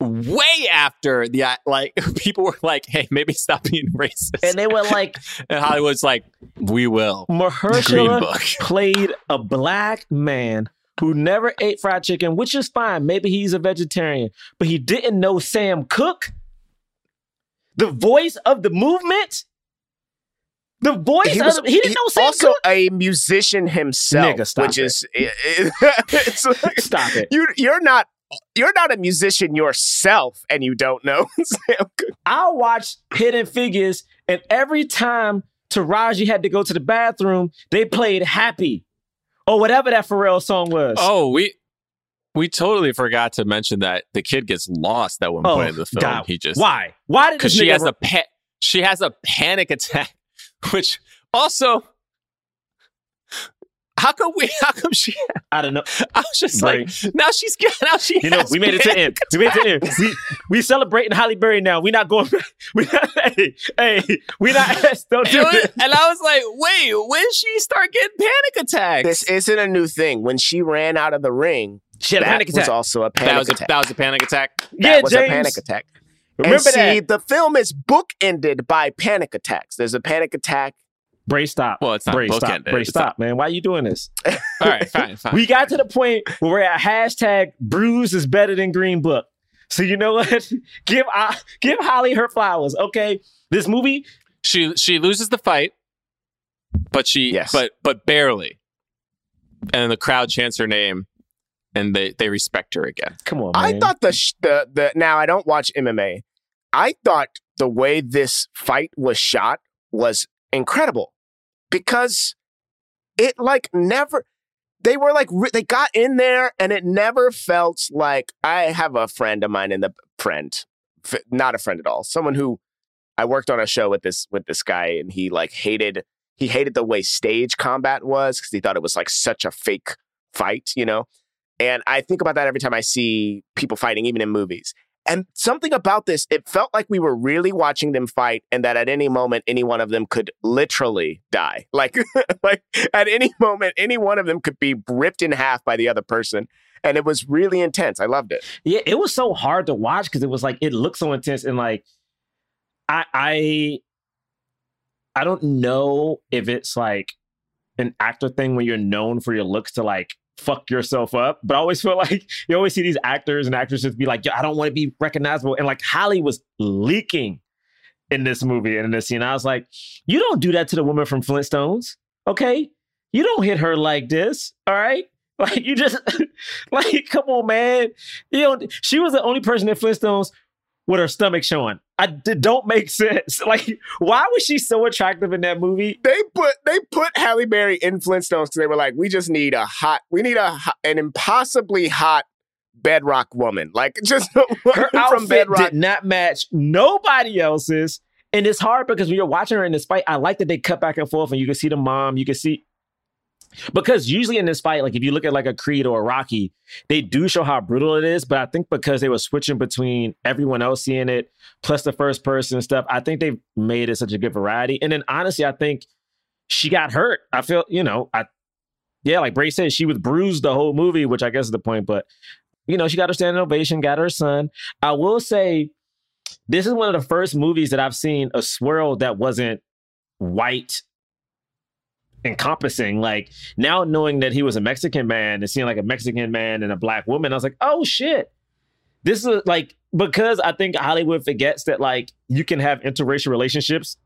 way after the uh, like people were like, "Hey, maybe stop being racist," And they were like, and Hollywood's like, "We will." Green Mahershala Book. played a black man who never ate fried chicken, which is fine. Maybe he's a vegetarian, but he didn't know Sam Cooke, the voice of the movement. The voice He was the, he didn't he- know Sam also Cooke. a musician himself, Nigga, stop which it. is it's like, Stop it. you you're not you're not a musician yourself, and you don't know Sam Cooke. I watched Hidden Figures, and every time Taraji had to go to the bathroom, they played Happy or whatever that Pharrell song was. Oh, we we totally forgot to mention that the kid gets lost at one Oh, point in the film. God. He just Why? Why did because she has ru- a pa- she has a panic attack, which also. How come we? How come she? I don't know. I was just Right. like, now she's got. Now she. You know, we made it to end. We made it to end. We we celebrating Halle Berry now. We not going. Back. We not. Hey, hey, we not. Don't It do was- and I was like, wait, when she start getting panic attacks? This isn't a new thing. When she ran out of the ring, She had a that panic was attack. also a panic that was a, attack. that was a panic attack. That yeah, was James. a panic attack. Remember and see, that? the film is bookended by panic attacks. There's a panic attack. Bray, stop. Well, it's not Bray, stop. bookended. Bray, It's stop, man. Why are you doing this? All right, fine, fine. We got to the point where we're at hashtag Bruise is better than Green Book. So you know what? give uh, give Halle her flowers, okay? This movie, she she loses the fight, but she Yes. but but barely. And the crowd chants her name, and they they respect her again. come on, I thought the, sh- the the now I don't watch MMA. I thought the way this fight was shot was incredible because it like never they were like re- they got in there and it never felt like I have a friend of mine in the friend f- not a friend at all someone who I worked on a show with this with this guy and he like hated he hated the way stage combat was because he thought it was like such a fake fight you know and I think about that every time I see people fighting, even in movies. And something about this, it felt like we were really watching them fight, and that at any moment, any one of them could literally die. Like, like at any moment, any one of them could be ripped in half by the other person. And it was really intense. I loved it. Yeah, it was so hard to watch because it was like it looked so intense and like I I I don't know if it's like an actor thing when you're known for your looks to like fuck yourself up, but I always feel like you always see these actors and actresses be like, Yo, I don't want to be recognizable. And like Halle was leaking in this movie and in this scene. I was like, you don't do that to the woman from Flintstones, okay? You don't hit her like this, all right? Like you just like, come on, man. You know, she was the only person in Flintstones with her stomach showing. I don't make sense. Like, why was she so attractive in that movie? They put they put Halle Berry in Flintstones because they were like, we just need a hot, we need a an impossibly hot bedrock woman, like just Her outfit bedrock. did not match nobody else's. And it's hard because when you're watching her in this fight, I like that they cut back and forth and you can see the mom, you can see because usually in this fight, like if you look at like a Creed or a Rocky, they do show how brutal it is. But I think because they were switching between everyone else seeing it plus the first person stuff, I think they've made it such a good variety. And then honestly, I think she got hurt. I feel, you know, I yeah, like Bray said, she was bruised the whole movie, which I guess is the point. But you know, she got her standing ovation, got her son. I will say, this is one of the first movies that I've seen a swirl that wasn't white encompassing. Like now knowing that he was a Mexican man and seeing like a Mexican man and a black woman, I was like, oh shit. This is like because I think Hollywood forgets that like you can have interracial relationships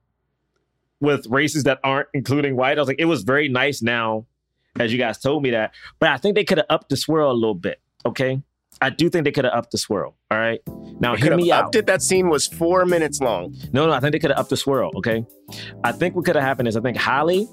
with races that aren't including white. I was like, it was very nice now, as you guys told me that. But I think they could have upped the swirl a little bit. Okay. I do think they could have upped the swirl. All right. Now They hear me out. upped it. That scene was four minutes long. No, no, I think they could have upped the swirl. Okay, I think what could have happened is I think Halle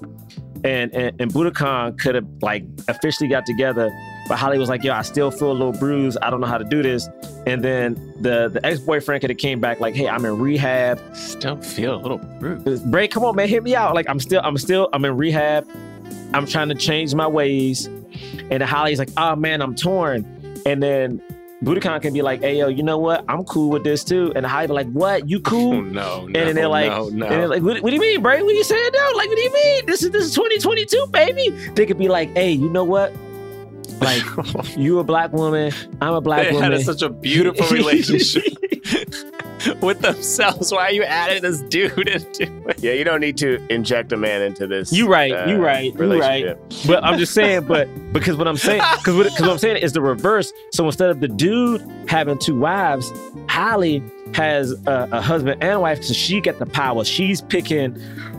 and and, and Buddhakan could have like officially got together, but Halle was like, "Yo, I still feel a little bruised. I don't know how to do this." And then the the ex boyfriend could have came back like, "Hey, I'm in rehab. Still feel a little bruised. Bray, come on, man, hit me out. Like I'm still, I'm still, I'm in rehab. I'm trying to change my ways." And Halle's like, "Oh man, I'm torn." And then Buddhakan can be like, "Hey, yo, you know what? I'm cool with this too." And Halle be like, "What? You Oh, cool?" no, no, and then they're like, no, no. and they're like, what, what do you mean, Bray? What are you saying now? Like, what do you mean? This is this is 2022, baby. They could be like, hey, you know what? Like you a black woman, I'm a black they woman. had such a beautiful relationship with themselves. Why are you adding this dude into it? Yeah, you don't need to inject a man into this. You right, uh, you right, you right. But I'm just saying, but because what I'm saying, because what, 'cause what I'm saying is the reverse. So instead of the dude having two wives, Halle has a, a husband and wife, so she got the power. She's picking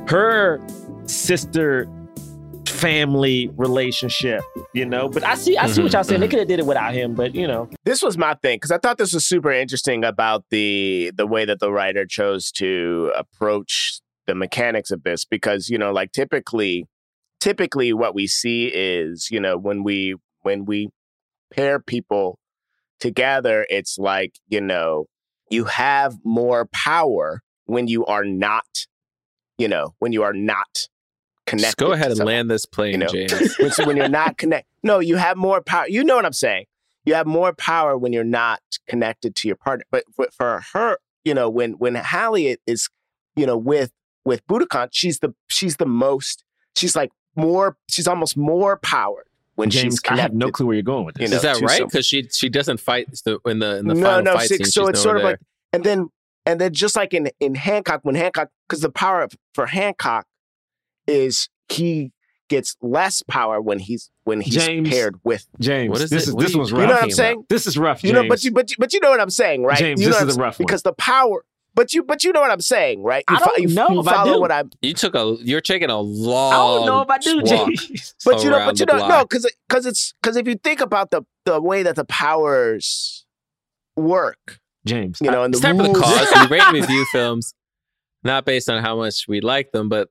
her sister family relationship, you know. But I see, I see what mm-hmm, y'all saying. They mm-hmm. could have did it without him, but you know, This was my thing because I thought this was super interesting about the the way that the writer chose to approach the mechanics of this because you know like typically typically what we see is you know when we when we pair people together it's like you know you have more power when you are not you know when you are not connected Just go ahead and someone land this plane, you know, James. when, so when you're not connected. No, you have more power. You know what I'm saying? You have more power when you're not connected to your partner. But for, for her, you know, when when Halle is, you know, with with Buddhakan, she's the she's the most. She's like more. She's almost more powered when James, she's I have no clue where you're going with this. You know, Is that right? Because she she doesn't fight in the in the no, final no. fight so, scene. so it's sort of nowhere like, and then and then just like in in Hancock, when Hancock, because the power of, for Hancock is he gets less power when he's when he's James, paired with James, What is this it? is What this are was you rough. You know what I'm talking saying? This is rough, You know, but you, but you, but you know what I'm saying, right? James, you know this what is I'm a s- rough one. because the power. But you, but you know what I'm saying, right? You I don't you, know you if I do. what I'm. You took a you're taking a long. I don't know if I do. James. But you know, but you the know, no, block. because because it's because if you think about the the way that the powers work, James, you know, and the It's time for the rules. cause. We rate and review films not based on how much we like them, but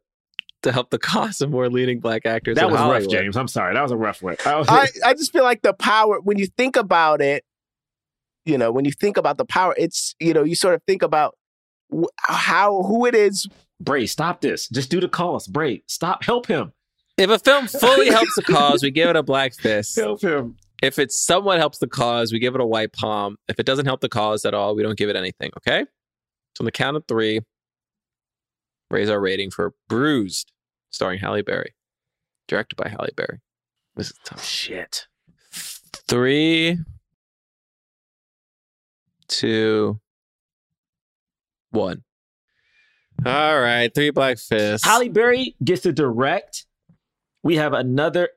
to help the cause of more leading black actors. that in was rough, James. I'm sorry. That was a rough one. Oh. I was- I, I just feel like the power when you think about it, you know, when you think about the power, it's you know, you sort of think about how who it is. Bray, stop this. Just do the cause. Bray, stop. Help him. If a film fully helps the cause, we give it a black fist. Help him. If it somewhat helps the cause, we give it a white palm. If it doesn't help the cause at all, we don't give it anything. Okay. So on the count of three, raise our rating for Bruised, starring Halle Berry, directed by Halle Berry. This is tough. Shit. Three, two, one. All right, three black fists. Halle Berry gets to direct. We have another.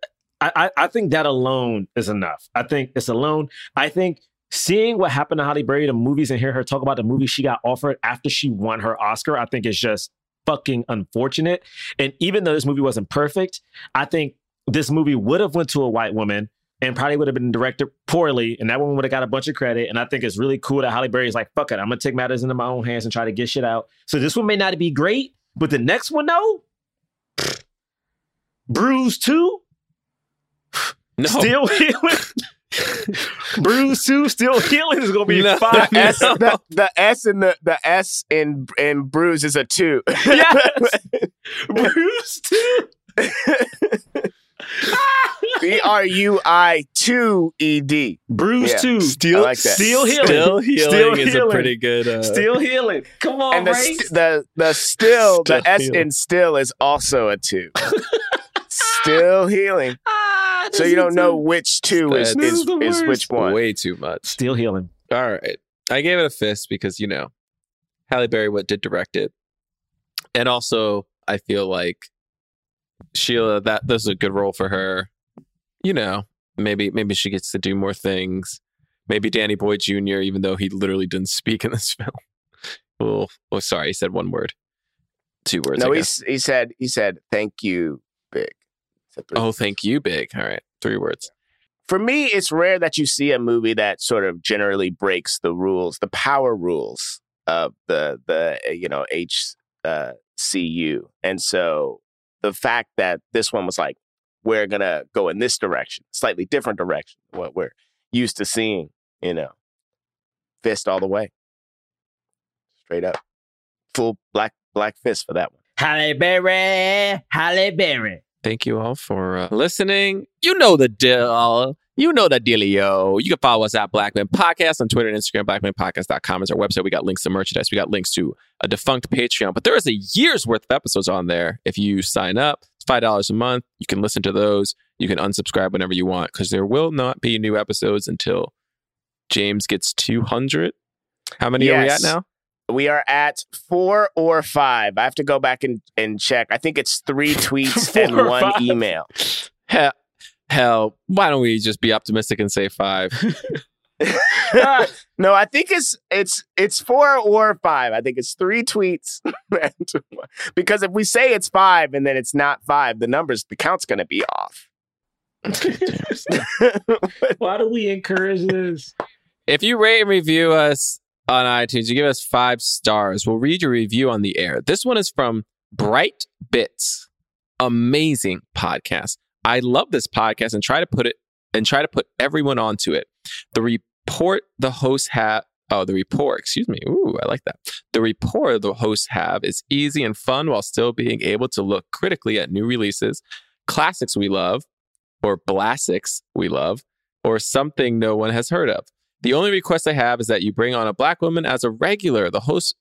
I, I, I think that alone is enough. I think it's alone. I think seeing what happened to Halle Berry, the movies, and hear her talk about the movie she got offered after she won her Oscar, I think is just fucking unfortunate. And even though this movie wasn't perfect, I think this movie would have went to a white woman and probably would have been directed poorly, and that woman would have got a bunch of credit. And I think it's really cool that Halle Berry is like, "Fuck it, I'm gonna take matters into my own hands and try to get shit out." So this one may not be great, but the next one though, Bruise Two, no, still healing. Bruise Two, still healing is gonna be No. fine. The S, the, the S in the the S in in bruise is a two. Yes. Bruise Two. B R U I two E D. Bruise Yeah. Two, I like that. Still healing. Still healing Still is a pretty good. Uh, Still healing. Come on, And the Ray. st- the the still the S healing. in still is also a two. still healing. So you don't know which two is This is, is is which one. way too much. Still healing. All right. I gave it a fist because, you know, Halle Berry what did direct it. And also I feel like Sheila, that this is a good role for her. You know, maybe maybe she gets to do more things. Maybe Danny Boyd Jr., even though he literally didn't speak in this film. Oh, oh sorry, he said one word. Two words. No, he he said he said thank you, big. Said three. Oh, thank you, Big. All right. Three words. For me, it's rare that you see a movie that sort of generally breaks the rules, the power rules of the the uh, you know H uh, CU, and so the fact that this one was like we're gonna go in this direction, slightly different direction, what we're used to seeing, you know, fist all the way, straight up, full black black fist for that one. Halle Berry. Halle Berry. Thank you all for uh, listening. You know the deal. You know the dealio. You can follow us at Blackman Podcast on Twitter and Instagram. BlackmanPodcast.com is our website. We got links to merchandise. We got links to a defunct Patreon, but there is a year's worth of episodes on there if you sign up. It's five dollars a month. You can listen to those. You can unsubscribe whenever you want because there will not be new episodes until James gets two hundred. How many are we at now? We are at four or five. I have to go back and, and check. I think it's three tweets and one five? email. Hell, hell, why don't we just be optimistic and say five? no, I think it's it's it's four or five. I think it's three tweets. and one- because if we say it's five and then it's not five, the numbers the count's going to be off. Why do we encourage this? if you rate and review us on iTunes, you give us five stars. We'll read your review on the air. This one is from Bright Bits. Amazing podcast. I love this podcast and try to put it and try to put everyone onto it. The report the hosts have oh the report, excuse me. Ooh, I like that. The report the hosts have is easy and fun while still being able to look critically at new releases, classics we love, or blastics we love, or something no one has heard of. The only request I have is that you bring on a black woman as a regular. The host,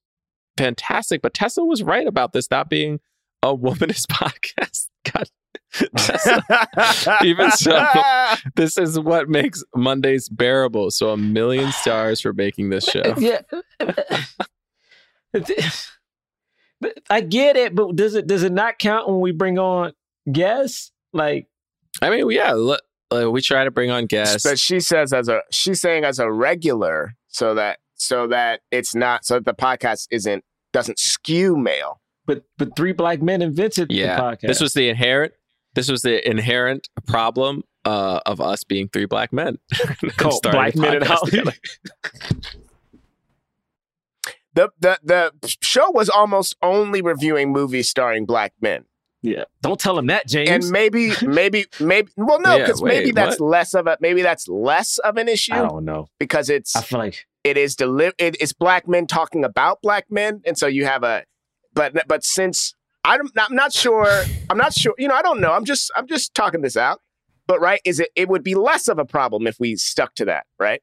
fantastic, but Tessa was right about this not being a womanist podcast. God, Tessa, Even so. this is what makes Mondays bearable. So a million stars for making this show. Yeah. I get it, but does it does it not count when we bring on guests? Like I mean, yeah, look, uh, we try to bring on guests. But she says as a she's saying as a regular, so that so that it's not so that the podcast isn't doesn't skew male. but but three black men invented yeah, the podcast. this was the inherent. This was the inherent problem uh, of us being three black men. called Starting Black Men in Hollywood. together. The the the show was almost only reviewing movies starring black men. Yeah. Don't tell him that, James. And maybe maybe maybe well no because wait, maybe that's what? less of a maybe that's less of an issue I don't know. because it's I feel like it is deli- it, it's black men talking about black men and so you have a but but since I'm not, I'm not sure I'm not sure you know I don't know I'm just I'm just talking this out but right is it it would be less of a problem if we stuck to that right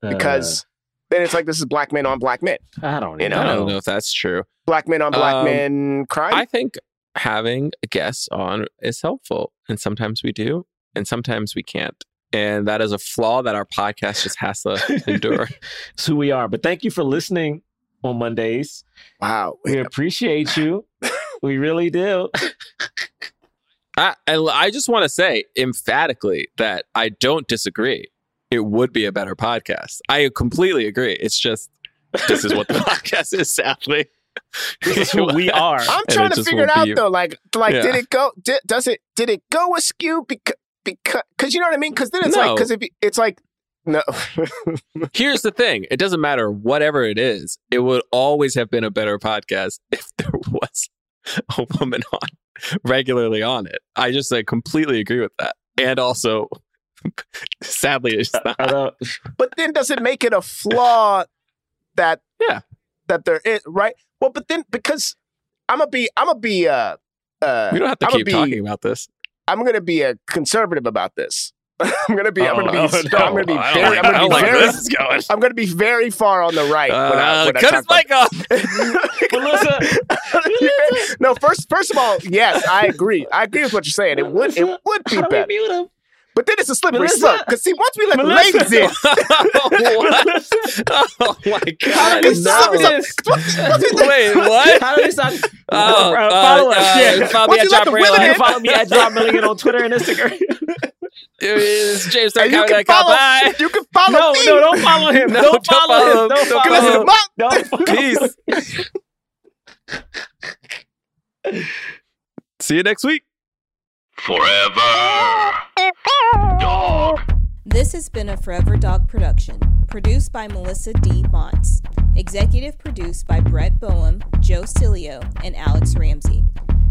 because then it's like this is black men on black men uh, I don't you know. know, I don't know if that's true. black men on black Um, men crime I think having guests on is helpful, and sometimes we do, and sometimes we can't. And that is a flaw that our podcast just has to endure. It's who we are. But thank you for listening on Mondays. wow We appreciate you. we really do. I, I, I just want to say emphatically that I don't disagree. It would be a better podcast. I completely agree. It's just this is what the podcast is. Sadly, This is who we are. I'm trying to figure it out be- though like like Yeah. did it go did, does it did it go askew because because cause you know what I mean because then it's like because if it's like no Here's the thing: it doesn't matter whatever it is. It would always have been a better podcast if there was a woman on regularly on it. I just like completely agree with that, and also, sadly, it's not. I don't- But then does it make it a flaw that Yeah. That there is right? Well, but then because I'm gonna be I'm gonna be uh uh We don't have to I'm keep be, talking about this. I'm gonna be a conservative about this. I'm gonna be I'm gonna be Oh, I'm gonna be I very I'm gonna be like very this is going. I'm gonna be very far on the right when I, Uh, when I cut talk his mic off. Melissa, no, first first of all, yes, I agree. I agree with what you're saying. It would it would be how better. Mute him? But then it's a slippery Melissa? slope. Because see, once we let Melissa? the ladies in, what? Oh my How god! do we stop no. this? Wait, what? How do we stop? Oh, Uh, uh, follow us. uh, yeah. follow me Once at you let John the Bray women You Live. can follow me at John Milligan on Twitter and Instagram. It's James and you can follow, Bye. you can follow him. No, me. no, don't follow him. No, don't, don't follow, follow him. him. Don't Don't follow him. Don't follow Peace. See you next week. Forever. Dog. This has been a Forever Dog production, produced by Melissa D. Montz, executive produced by Brett Boehm, Joe Cilio, and Alex Ramsey.